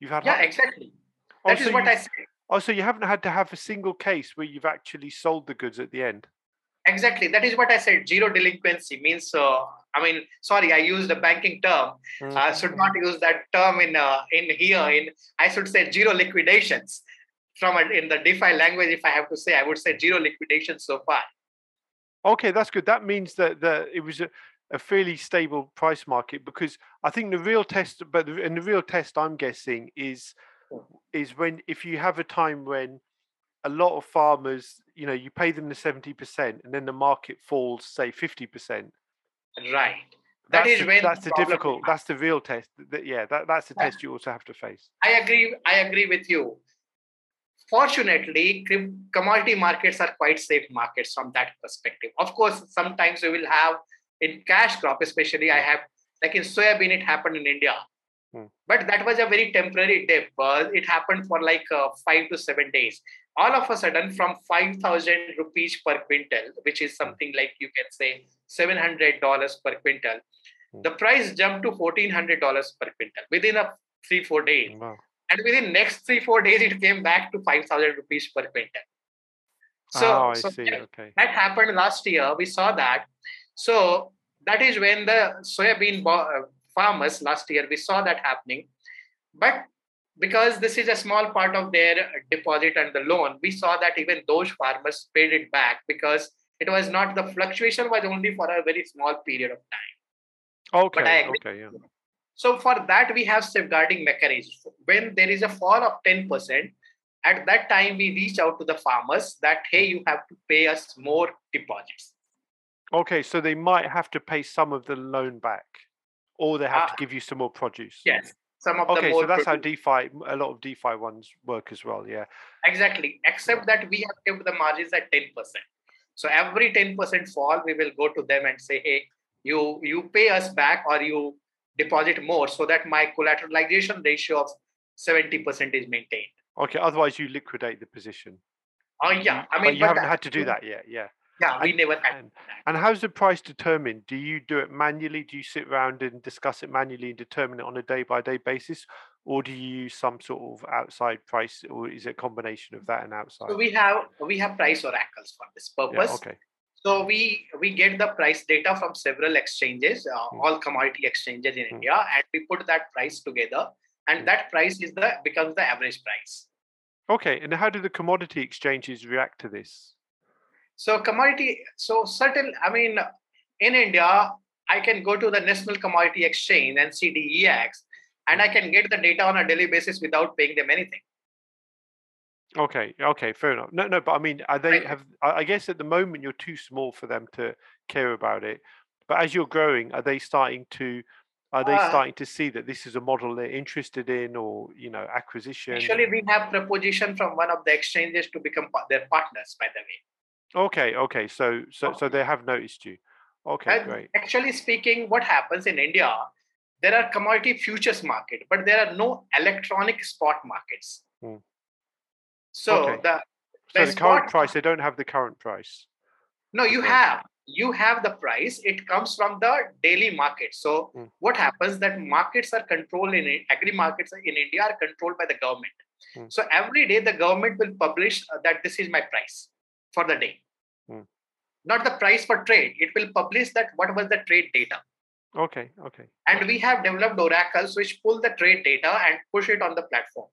You've had Yeah, exactly. oh, That is so what I you've- said. Oh, so you haven't had to have a single case where you've actually sold the goods at the end. Exactly. That is what I said. Zero delinquency means, uh, I mean, sorry, I used a banking term. I should not use that term in uh, in here. In I should say zero liquidations. From a, in the DeFi language, if I have to say, I would say zero liquidations so far. Okay, that's good. That means that that it was a, a fairly stable price market because I think the real test, but the, and the real test I'm guessing is is when if you have a time when a lot of farmers, you know, you pay them the seventy percent and then the market falls, say fifty percent. Right. That That's is the, when that's the difficult. That's the real test. Yeah, that, that's the Yeah. test you also have to face. I agree. I agree with you. Fortunately, commodity markets are quite safe markets from that perspective. Of course, sometimes we will have in cash crop, especially I have like in soybean, it happened in India, Hmm. but that was a very temporary dip. Uh, it happened for like uh, five to seven days. All of a sudden, from five thousand rupees per quintal, which is something like you can say seven hundred dollars per quintal, Hmm. the price jumped to fourteen hundred dollars per quintal within a three four days Wow. and within next three four days it came back to 5000 rupees per quintal so, oh, I so see. that, Okay. that happened last year we saw that so that is when the soybean uh, farmers last year we saw that happening but because this is a small part of their deposit and the loan we saw that even those farmers paid it back because it was not the fluctuation was only for a very small period of time Okay. Okay. Yeah. So for that, we have safeguarding mechanisms. When there is a fall of 10%, at that time we reach out to the farmers that, hey, you have to pay us more deposits. Okay, so they might have to pay some of the loan back, or they have uh, to give you some more produce. Yes, some of okay, the more. so that's how DeFi, a lot of DeFi ones work as well. Yeah. Exactly, except that we have kept the margins at ten percent. So every ten percent fall, we will go to them and say, hey, you you pay us back, or you deposit more so that my collateralization ratio of 70% is maintained. Okay, otherwise you liquidate the position. Oh yeah, I mean, but you haven't had to do that yet. Yeah. Yeah, we and, never had. And, and, how's the price determined? Do you do it manually? Do you sit around and discuss it manually and determine it on a day by day basis, or do you use some sort of outside price, or is it a combination of that and outside? So we have we have price oracles for this purpose. Yeah, okay. So we we get the price data from several exchanges, uh, mm. all commodity exchanges in mm. India, and we put that price together, and mm. that price is the becomes the average price. Okay, and how do the commodity exchanges react to this? So commodity, so certain, I mean, in India, I can go to the National Commodity Exchange and see DEX, and I can get the data on a daily basis without paying them anything. Okay, okay, fair enough. No, no, but I mean, are they have? I guess at the moment you're too small for them to care about it. But as you're growing, are they starting to? Are they uh, starting to see that this is a model they're interested in, or you know, acquisition? Actually, we have proposition from one of the exchanges to become their partners. By the way. Okay, okay, so so so they have noticed you. Okay, and great. Actually speaking, what happens in India? There are commodity futures market, but there are no electronic spot markets. Hmm. So okay. the, the, so the current price, they don't have the current price. No, you have you have the price. It comes from the daily market. So mm. what happens that markets are controlled in agri markets in India are controlled by the government. Mm. So every day the government will publish uh, that this is my price for the day. Mm. Not the price for trade. It will publish that what was the trade data. Okay, okay. And we have developed oracles which pull the trade data and push it on the platform.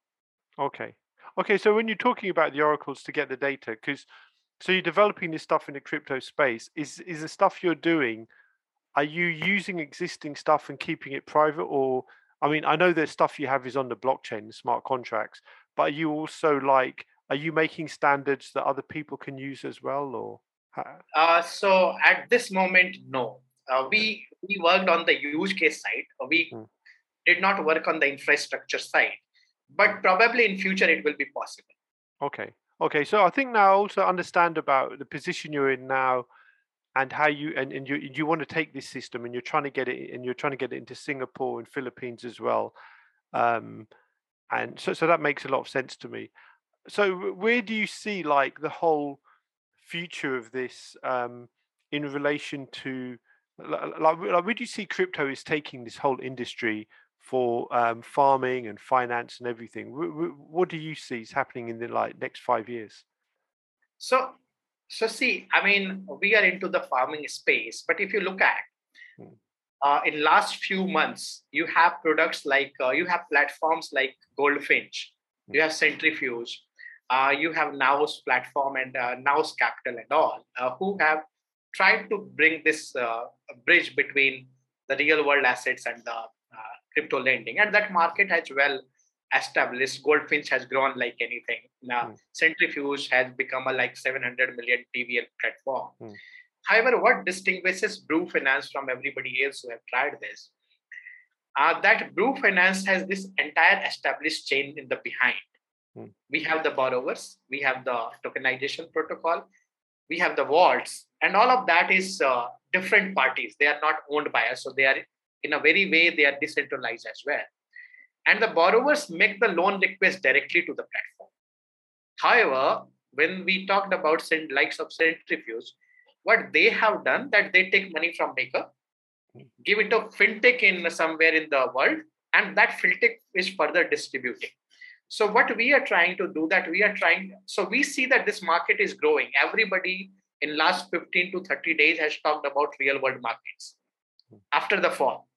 Okay, Okay, so when you're talking about the oracles to get the data, because so you're developing this stuff in the crypto space, is is the stuff you're doing? Are you using existing stuff and keeping it private, or I mean, I know the stuff you have is on the blockchain, the smart contracts, but are you also like, are you making standards that other people can use as well, or? Uh, so at this moment, no. Uh, we we worked on the use case side. We hmm. did not work on the infrastructure side but probably in future it will be possible okay okay so i think now also understand about the position you're in now and how you and, and you you want to take this system and you're trying to get it and you're trying to get it into singapore and philippines as well um and so so that makes a lot of sense to me so where do you see like the whole future of this um in relation to like, like where do you see crypto is taking this whole industry for um, farming and finance and everything. what do you see is happening in the like next five years? So, so see, I mean, we are into the farming space, but if you look at hmm. uh, in last few months, you have products like uh, you have platforms like Goldfinch, hmm. you have Centrifuge, uh, you have Now's platform and uh, Now's Capital and all, uh, who have tried to bring this uh, bridge between the real world assets and the crypto lending, and that market has well established. Goldfinch has grown like anything. Now, mm. Centrifuge has become a like 700 million TVL platform. Mm. However, what distinguishes Bru Finance from everybody else who have tried this, uh, that Bru Finance has this entire established chain in the behind. Mm. We have the borrowers, we have the tokenization protocol, we have the vaults, and all of that is uh, different parties. They are not owned by us, so they are in a very way they are decentralized as well and the borrowers make the loan request directly to the platform however when we talked about send, likes of centrifuge what they have done that they take money from maker give it to fintech in somewhere in the world and that fintech is further distributing so what we are trying to do that we are trying so we see that this market is growing everybody in last 15 to 30 days has talked about real world markets after the fall.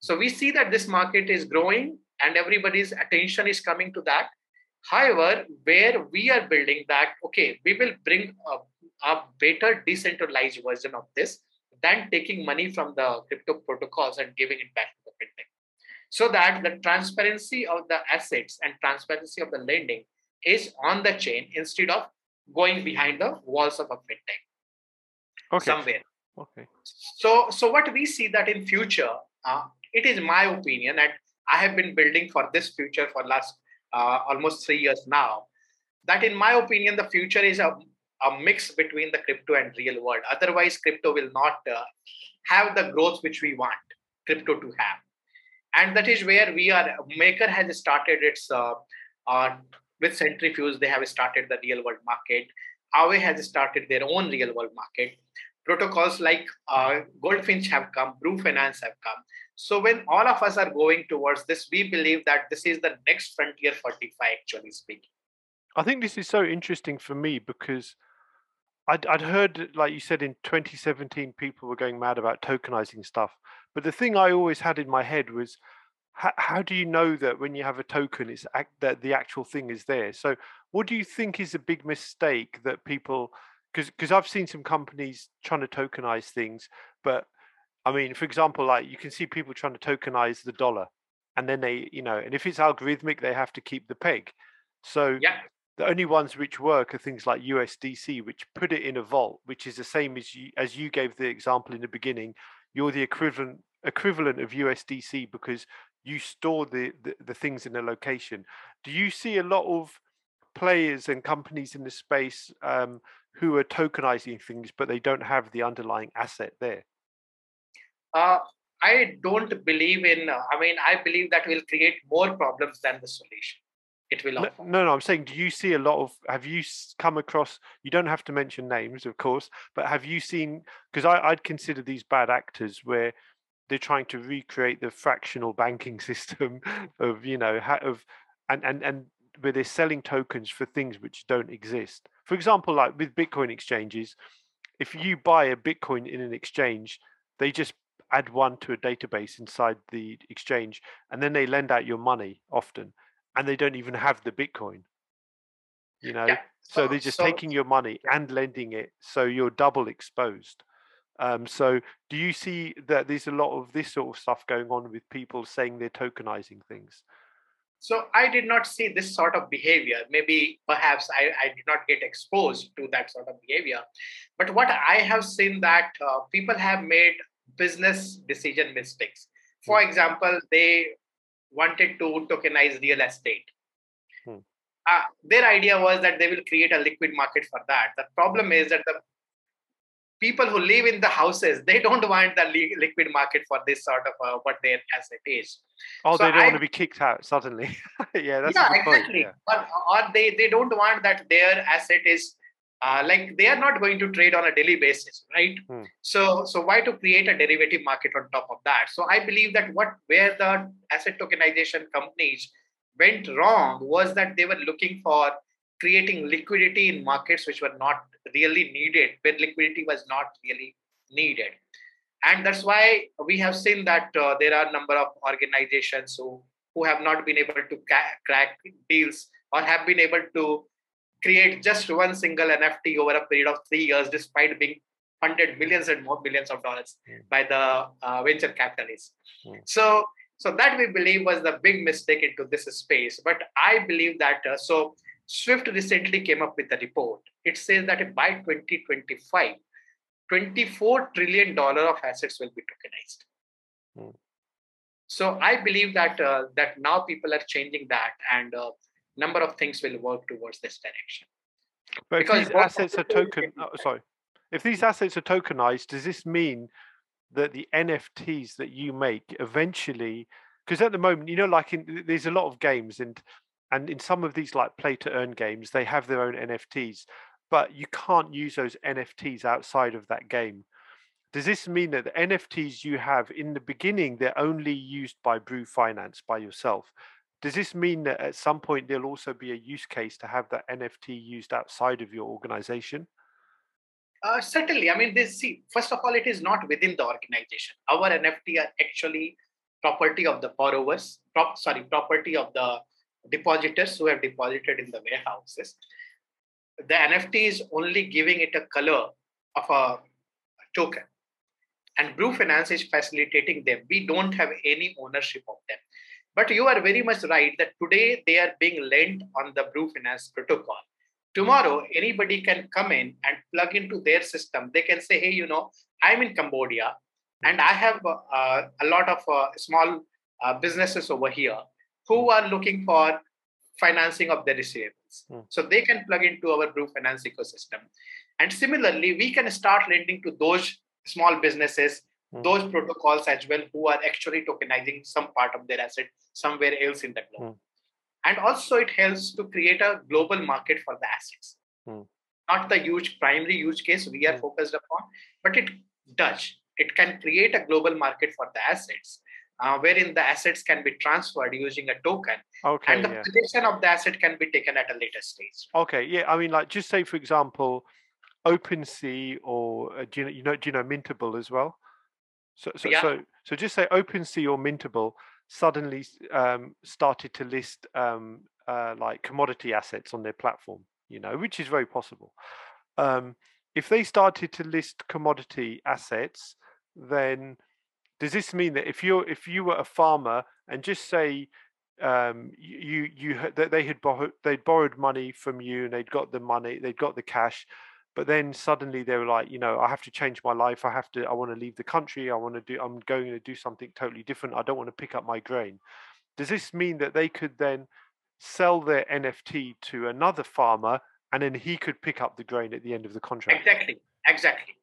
So we see that this market is growing and everybody's attention is coming to that. However, where we are building that, okay, we will bring a, a better decentralized version of this than taking money from the crypto protocols and giving it back to the fintech. So that the transparency of the assets and transparency of the lending is on the chain instead of going behind the walls of a fintech okay. somewhere. Okay. So, so what we see that in future, uh, it is my opinion, and I have been building for this future for last uh, almost three years now. That, in my opinion, the future is a, a mix between the crypto and real world. Otherwise, crypto will not uh, have the growth which we want crypto to have, and that is where we are. Maker has started its uh, uh, with Centrifuge. They have started the real world market. Aave has started their own real world market protocols like uh, Goldfinch have come, Bru Finance have come. So when all of us are going towards this, we believe that this is the next frontier for DeFi, actually speaking. I think this is so interesting for me because I'd, I'd heard, like you said, in 2017, people were going mad about tokenizing stuff. But the thing I always had in my head was, how, how do you know that when you have a token, it's act, that the actual thing is there? So, what do you think is a big mistake that people because because I've seen some companies trying to tokenize things, but I mean, for example, like you can see people trying to tokenize the dollar, and then they, you know, and if it's algorithmic, they have to keep the peg. So yeah. the only ones which work are things like USDC, which put it in a vault, which is the same as you as you gave the example in the beginning. You're the equivalent equivalent of USDC because you store the, the, the things in a location. Do you see a lot of players and companies in the space um, who are tokenizing things, but they don't have the underlying asset there? Uh, I don't believe in. Uh, I mean, I believe that will create more problems than the solution. It will. No, no, no, I'm saying, do you see a lot of? Have you come across? You don't have to mention names, of course, but have you seen? Because I'd consider these bad actors where they're trying to recreate the fractional banking system of you know of and and and where they're selling tokens for things which don't exist. For example, like with Bitcoin exchanges, if you buy a Bitcoin in an exchange, they just add one to a database inside the exchange and then they lend out your money often and they don't even have the Bitcoin. You know, yeah. so, so, they're just so, taking your money and lending it, so you're double exposed. Um, so, do you see that there's a lot of this sort of stuff going on with people saying they're tokenizing things? So I did not see this sort of behavior. Maybe perhaps I, I did not get exposed to that sort of behavior. But what I have seen that uh, people have made business decision mistakes. For hmm. example, they wanted to tokenize real estate. Hmm. Uh, their idea was that they will create a liquid market for that. The problem is that the people who live in the houses they don't want the liquid market for this sort of uh, what their asset is oh so they don't I, want to be kicked out suddenly yeah that's yeah exactly yeah. Or, or they they don't want that their asset is uh, like they are not going to trade on a daily basis right hmm. so so why to create a derivative market on top of that so i believe that what where the asset tokenization companies went wrong was that they were looking for creating liquidity in markets which were not really needed, where liquidity was not really needed. And that's why we have seen that uh, there are a number of organizations who, who have not been able to ca- crack deals or have been able to create just one single NFT over a period of three years, despite being funded millions and more billions of dollars mm. by the uh, venture capitalists. Mm. So, so that we believe was the big mistake into this space. But I believe that uh, so Swift recently came up with a report. It says that by 2025, 24 trillion dollar of assets will be tokenized. Hmm. So I believe that uh, that now people are changing that, and uh, number of things will work towards this direction. But because if these assets are token, oh, sorry, if these assets are tokenized, does this mean that the NFTs that you make eventually? Because at the moment, you know, like in, there's a lot of games, and and in some of these like play to earn games, they have their own NFTs, but you can't use those NFTs outside of that game. Does this mean that the NFTs you have in the beginning, they're only used by Bru Finance by yourself? Does this mean that at some point there'll also be a use case to have that NFT used outside of your organization? Uh, certainly. I mean, this see, first of all, it is not within the organization. Our NFT are actually property of the borrowers, prop, sorry, property of the depositors who have deposited in the warehouses. The NFT is only giving it a color of a token. And Bru Finance is facilitating them. We don't have any ownership of them. But you are very much right that today they are being lent on the Bru Finance protocol. Tomorrow, anybody can come in and plug into their system. They can say, hey, you know, I'm in Cambodia and I have uh, a lot of uh, small uh, businesses over here who are looking for financing of their receivables. Mm. So they can plug into our Bru Finance ecosystem. And similarly, we can start lending to those small businesses, mm. those protocols as well, who are actually tokenizing some part of their asset somewhere else in the globe. Mm. And also, it helps to create a global market for the assets. Hmm. Not the huge primary use case we are hmm. focused upon, but it does. It can create a global market for the assets uh, wherein the assets can be transferred using a token. Okay. And the yeah. possession of the asset can be taken at a later stage. Okay. Yeah. I mean, like, just say, for example, OpenSea or uh, do you know, you know, do you know Mintable as well? So, so, yeah. so, so just say OpenSea or Mintable suddenly um, started to list um, uh, like commodity assets on their platform, you know, which is very possible. Um, if they started to list commodity assets, then does this mean that if you're if you were a farmer and just say um, you you that they had borrowed they'd borrowed money from you and they'd got the money they'd got the cash but then suddenly they were like you know i have to change my life i have to i want to leave the country i want to do i'm going to do something totally different i don't want to pick up my grain does this mean that they could then sell their nft to another farmer and then he could pick up the grain at the end of the contract exactly exactly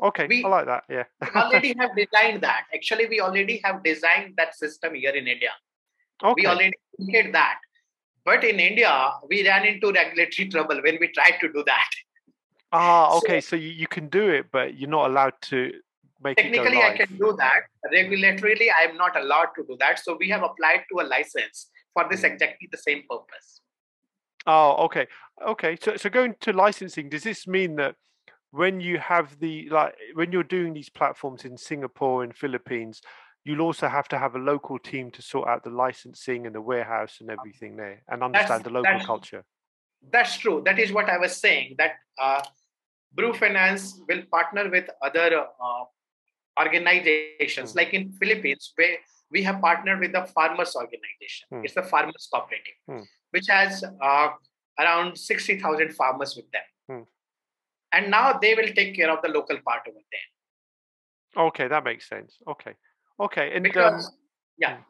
Okay, we, I like that. Yeah. we already have designed that. Actually, we already have designed that system here in India. Okay. We already did that. But in India, we ran into regulatory trouble when we tried to do that. Ah, okay. So, so you, you can do it, but you're not allowed to make technically I can do that. Regulatorily, I am not allowed to do that. So we have applied to a license for this exactly the same purpose. Oh, okay. Okay. So so going to licensing, does this mean that when you have the like when you're doing these platforms in Singapore and Philippines, you'll also have to have a local team to sort out the licensing and the warehouse and everything there and understand that's, the local culture. That's true. That is what I was saying. That uh, Bru Finance will partner with other uh, organizations, mm. like in Philippines, where we have partnered with the farmers organization. Mm. It's the farmers cooperative, mm. which has uh, around sixty thousand farmers with them and now they will take care of the local part over there okay that makes sense okay okay and because um, yeah hmm.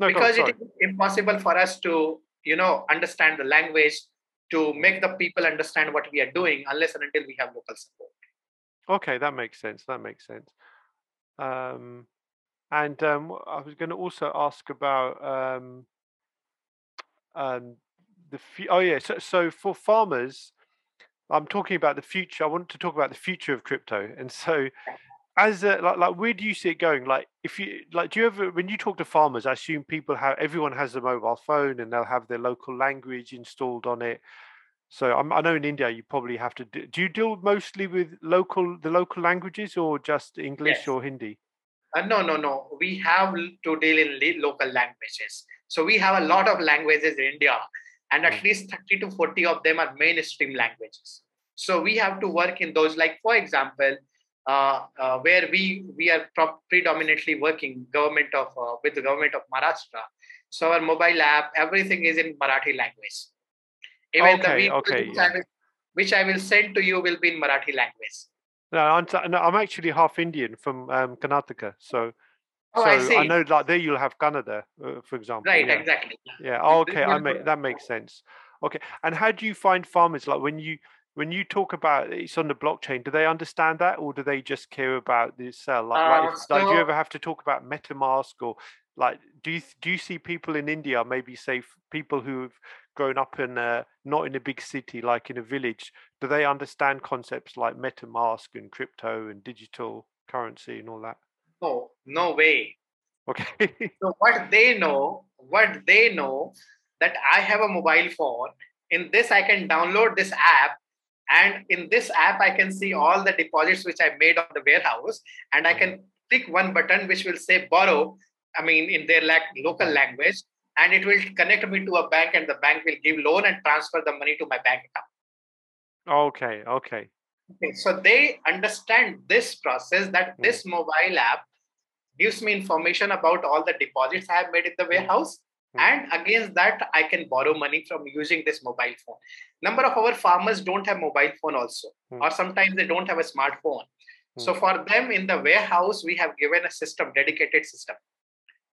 no, because it is impossible for us to you know understand the language to make the people understand what we are doing unless and until we have local support okay that makes sense that makes sense um and um, I was going to also ask about um, um, the oh yeah so, so for farmers I'm talking about the future. I want to talk about the future of crypto. And so, as a, like, like, where do you see it going? Like, if you like, do you ever when you talk to farmers? I assume people have everyone has a mobile phone and they'll have their local language installed on it. So I'm, i know in India you probably have to. Do, do, you deal mostly with local the local languages or just English yes. or Hindi? Uh, no, no, no. We have to deal in local languages. So we have a lot of languages in India and at least 30 to 40 of them are mainstream languages so we have to work in those like for example where we we are predominantly working government of uh, with the government of maharashtra so our mobile app everything is in marathi language even okay, the okay, which, yeah. I will, which i will send to you will be in marathi language no i'm, no, I'm actually half indian from um, karnataka so Oh, so I, see. I know like there you'll have Kannada, uh, for example. Right, yeah. exactly. Yeah. Oh, okay, I make that makes sense. Okay, and how do you find farmers like when you when you talk about it's on the blockchain? Do they understand that, or do they just care about the cell? Like, uh, like, so, like, do you ever have to talk about MetaMask or like do you do you see people in India, maybe say people who've grown up in a, not in a big city, like in a village, do they understand concepts like MetaMask and crypto and digital currency and all that? No, no way. Okay. so what they know, what they know that I have a mobile phone. In this, I can download this app, and in this app, I can see all the deposits which I made on the warehouse, and I can mm-hmm. click one button which will say borrow. I mean, in their like local mm-hmm. language, and it will connect me to a bank, and the bank will give loan and transfer the money to my bank account. Okay. Okay. Okay, so they understand this process that hmm. this mobile app gives me information about all the deposits I have made in the mm-hmm. warehouse. Mm. And against that, I can borrow money from using this mobile phone. Number of our farmers don't have mobile phone also, Mm. or sometimes they don't have a smartphone. So Mm. for them in the warehouse, we have given a system, dedicated system,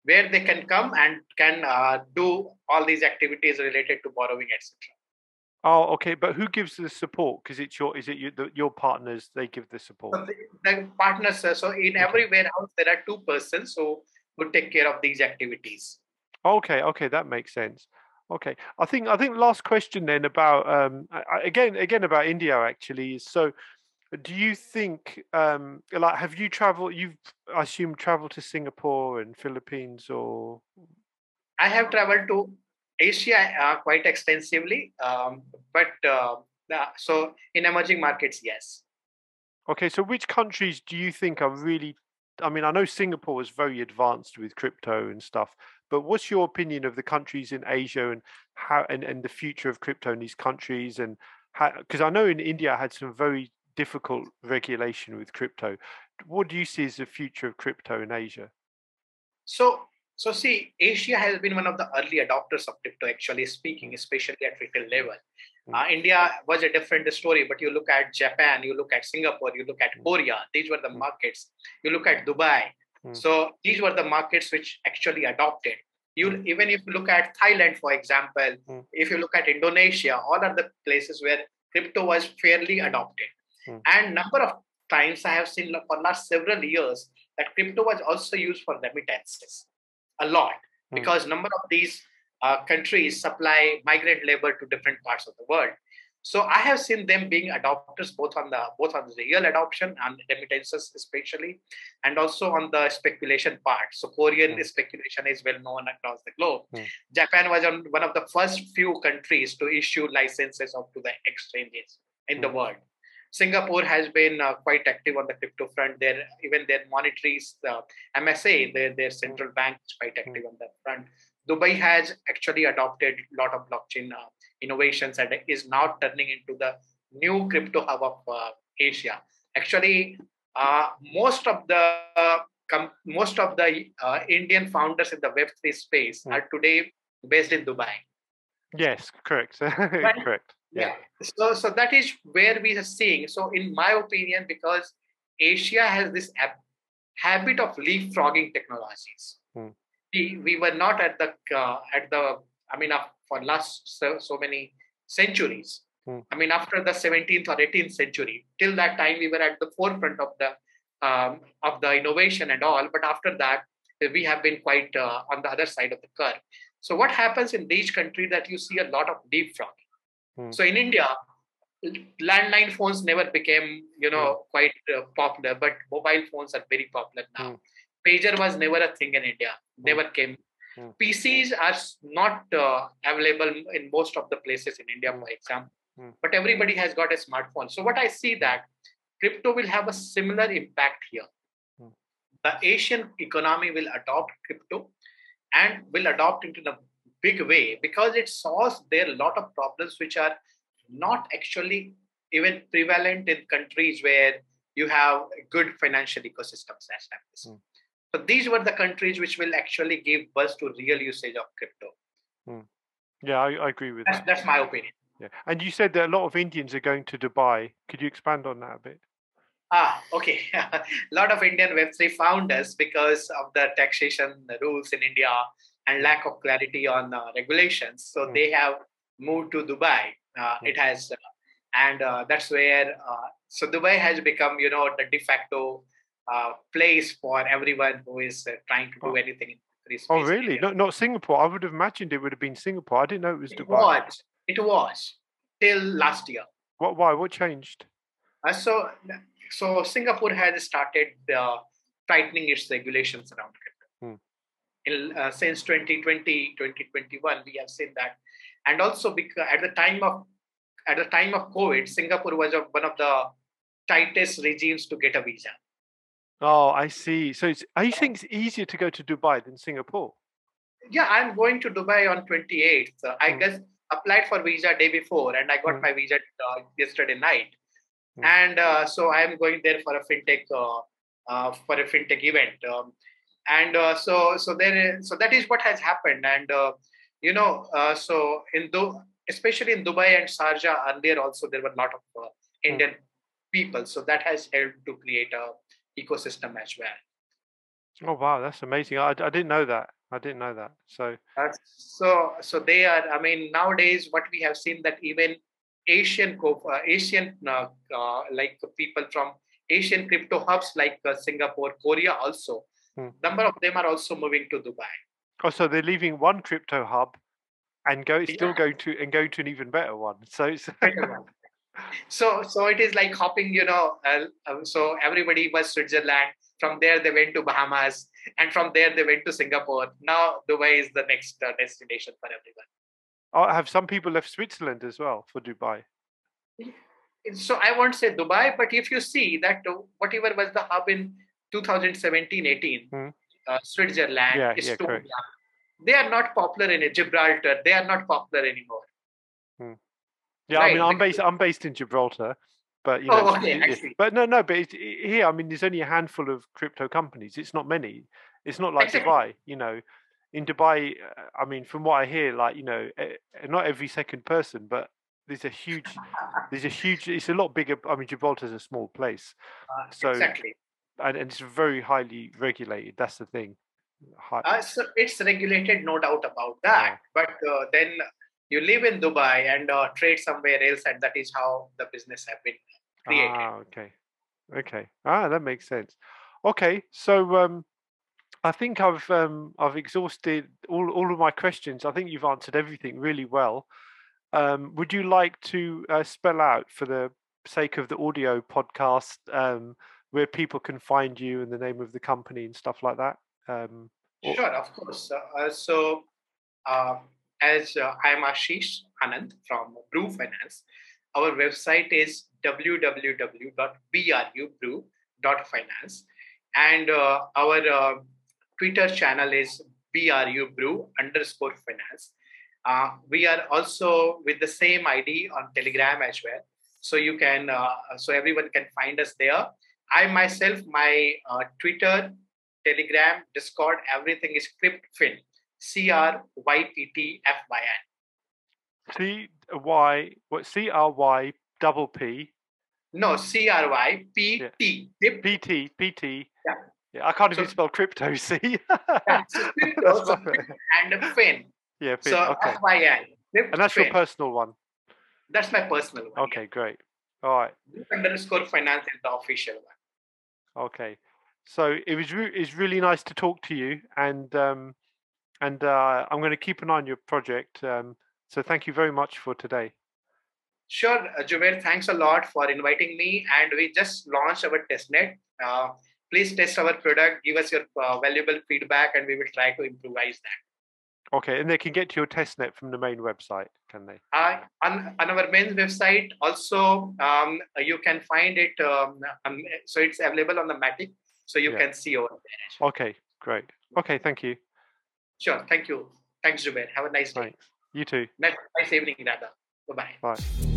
where they can come and can uh, do all these activities related to borrowing, etc. Oh, okay. But who gives the support? Because it's your is it you, the, your partners? They give the support. So the, the partners, so in every warehouse, there are two persons who would take care of these activities. Okay, okay, that makes sense. Okay, I think I think last question then about um again again about India actually is so. Do you think um like have you traveled? You've I assume traveled to Singapore and Philippines or I have traveled to Asia uh, quite extensively, um, but uh, so in emerging markets, yes. okay. So which countries do you think are really? I mean, I know Singapore is very advanced with crypto and stuff, but what's your opinion of the countries in Asia and how and, and the future of crypto in these countries and how? Because I know in India had some very difficult regulation with crypto. What do you see as the future of crypto in Asia? So, so see, Asia has been one of the early adopters of crypto, actually speaking, especially at retail level. Uh, India was a different story, but you look at Japan, you look at Singapore, you look at Korea, these were the Mm. markets. You look at Dubai. Mm. So these were the markets which actually adopted. You Mm. even if you look at Thailand, for example, Mm. if you look at Indonesia, all are the places where crypto was fairly adopted. Mm. And number of times I have seen for last several years that crypto was also used for remittances a lot Mm. because number of these uh, countries supply migrant labor to different parts of the world. So I have seen them being adopters both on the both on the real adoption and remittances especially, and also on the speculation part. So Korean Mm. speculation is well known across the globe. Mm. Japan was on one of the first few countries to issue licenses up to the exchanges in the Mm. world. Singapore has been uh, quite active on the crypto front. Their even their monetary uh, MSA, their, their central bank is quite active on that front. Dubai has actually adopted a lot of blockchain uh, innovations and is now turning into the new crypto hub of uh, Asia. Actually, uh, most of the com- most of the uh, Indian founders in the Web3 space Mm. are today based in Dubai. Yes, correct. correct. Yeah. So, so that is where we are seeing. So, in my opinion, because Asia has this hab- habit of leapfrogging technologies, Hmm. we, we were not at the uh, at the. I mean, uh, for last so, so many centuries. Hmm. I mean, after the 17th or 18th century, till that time, we were at the forefront of the um, of the innovation and all. But after that, we have been quite uh, on the other side of the curve. So, what happens in each country that you see a lot of leapfrogging. Hmm. So in India, landline phones never became, you know, quite uh, popular, but mobile phones are very popular now. Hmm. Pager was never a thing in India, never came. Hmm. PCs are not uh, available in most of the places in India, Hmm. for example. Hmm. But everybody has got a smartphone. So what I see that crypto will have a similar impact here. Hmm. The Asian economy will adopt crypto and will adopt into the big way because it solves there a lot of problems which are not actually even prevalent in countries where you have good financial ecosystems established. Mm. So these were the countries which will actually give buzz to real usage of crypto. Yeah, I, I agree with That's, that. that's my opinion. Yeah. And you said that a lot of Indians are going to Dubai. Could you expand on that a bit? Ah, okay. a lot of Indian Web3 founders because of the taxation rules in India and lack of clarity on uh, regulations. So Mm. they have moved to Dubai. Uh, Mm. It has, uh, and uh, that's where, uh, so Dubai has become, you know, the de facto uh, place for everyone who is uh, trying to do Oh. anything in free space. Oh, really? Not not Singapore. I would have imagined it would have been Singapore. I didn't know it was It Dubai. was. It was till last year. What? Why? What changed? Uh, so, so Singapore has started uh, tightening its regulations around crypto. Hmm. In, uh, since 2020, 2021, we have seen that, and also because at the time of at the time of COVID, Singapore was one of the tightest regimes to get a visa. Oh, I see. So it's, are you saying it's easier to go to Dubai than Singapore? Yeah, I'm going to Dubai on 28th. Uh, I Hmm. guess applied for visa day before, and I got Hmm. my visa uh, yesterday night. Hmm. And uh, so I'm going there for a fintech uh, uh, for a fintech event. Um, and uh, so so there is, so that is what has happened and uh, you know uh, so in Du- especially in dubai and sharjah earlier also there were a lot of uh, indian people so that has helped to create a ecosystem as well Oh wow, that's amazing. I, I didn't know that. I didn't know that. So Uh, so so they are i mean nowadays what we have seen that even asian co- uh, asian uh, uh, like people from asian crypto hubs like uh, singapore korea also Hmm. number of them are also moving to dubai oh, so they're leaving one crypto hub and go still Yeah. going to and going to an even better one. So it's so so it is like hopping you know uh, uh, so everybody was switzerland from there they went to bahamas and from there they went to singapore now dubai is the next uh, destination for everyone oh, have some people left Switzerland as well for Dubai? so I won't say Dubai, but if you see that uh, whatever was the hub in 2017 18, Hmm. uh, Switzerland, Yeah, yeah, Estonia, correct. they are not popular in Gibraltar, they are not popular anymore. Yeah, I mean, I'm based I'm based in Gibraltar, but you know, Oh, okay, I yeah, see. but no, no, but it's, i- here, I mean, there's only a handful of crypto companies. It's not many. It's not like Exactly. Dubai. You know, in Dubai, uh, I mean, from what I hear, like you know, eh, eh, not every second person, but there's a huge, there's a huge. It's a lot bigger. I mean, Gibraltar's a small place, Uh, So- exactly. and, and it's very highly regulated. That's the thing. Hi- Uh, so it's regulated, no doubt about Yeah. that. But uh, then you live in Dubai and uh, trade somewhere else, and that is how the business have been created. Ah, okay, okay. Ah, that makes sense. Okay, so um, I think I've um, I've exhausted all all of my questions. I think you've answered everything really well. Um, would you like to uh, spell out for the sake of the audio podcast um, where people can find you and the name of the company and stuff like that? Um, or- Sure, of course. Uh, so, uh, as uh, I'm Ashish Anand from Bru Finance, our website is www.brubrew.finance, and uh, our uh, Twitter channel is brubrew underscore finance. Uh, we are also with the same ID on Telegram as well, so you can uh, so everyone can find us there. I myself, my uh, Twitter Telegram, Discord, everything is CryptFyn. C R Y P T F Y N. C Y what C R Y double P No, C R Y P T. Crypt- P T P T. Yeah. Yeah, I can't even spell crypto. See. That's crypto, so and Fin. yeah, Fin, So okay. F Y N. And that's your personal one. That's my personal one. Okay, great. All right. yeah. Underscore finance is the official one. Okay. So it was re- it's really nice to talk to you, and um, and uh, I'm going to keep an eye on your project. Um, so thank you very much for today. Sure, uh, Jubair, thanks a lot for inviting me. And we just launched our testnet. Uh, please test our product, give us your uh, valuable feedback, and we will try to improvise that. Okay, and they can get to your testnet from the main website, can they? Uh, on, on our main website, also um, you can find it. Um, um, so it's available on the Matic, so you Yeah. can see over there. Okay, great. Okay, thank you. Sure, thank you. Thanks, Jubair. Have a nice day. Thanks. You too. Nice, nice evening, Radha. Bye bye. Bye.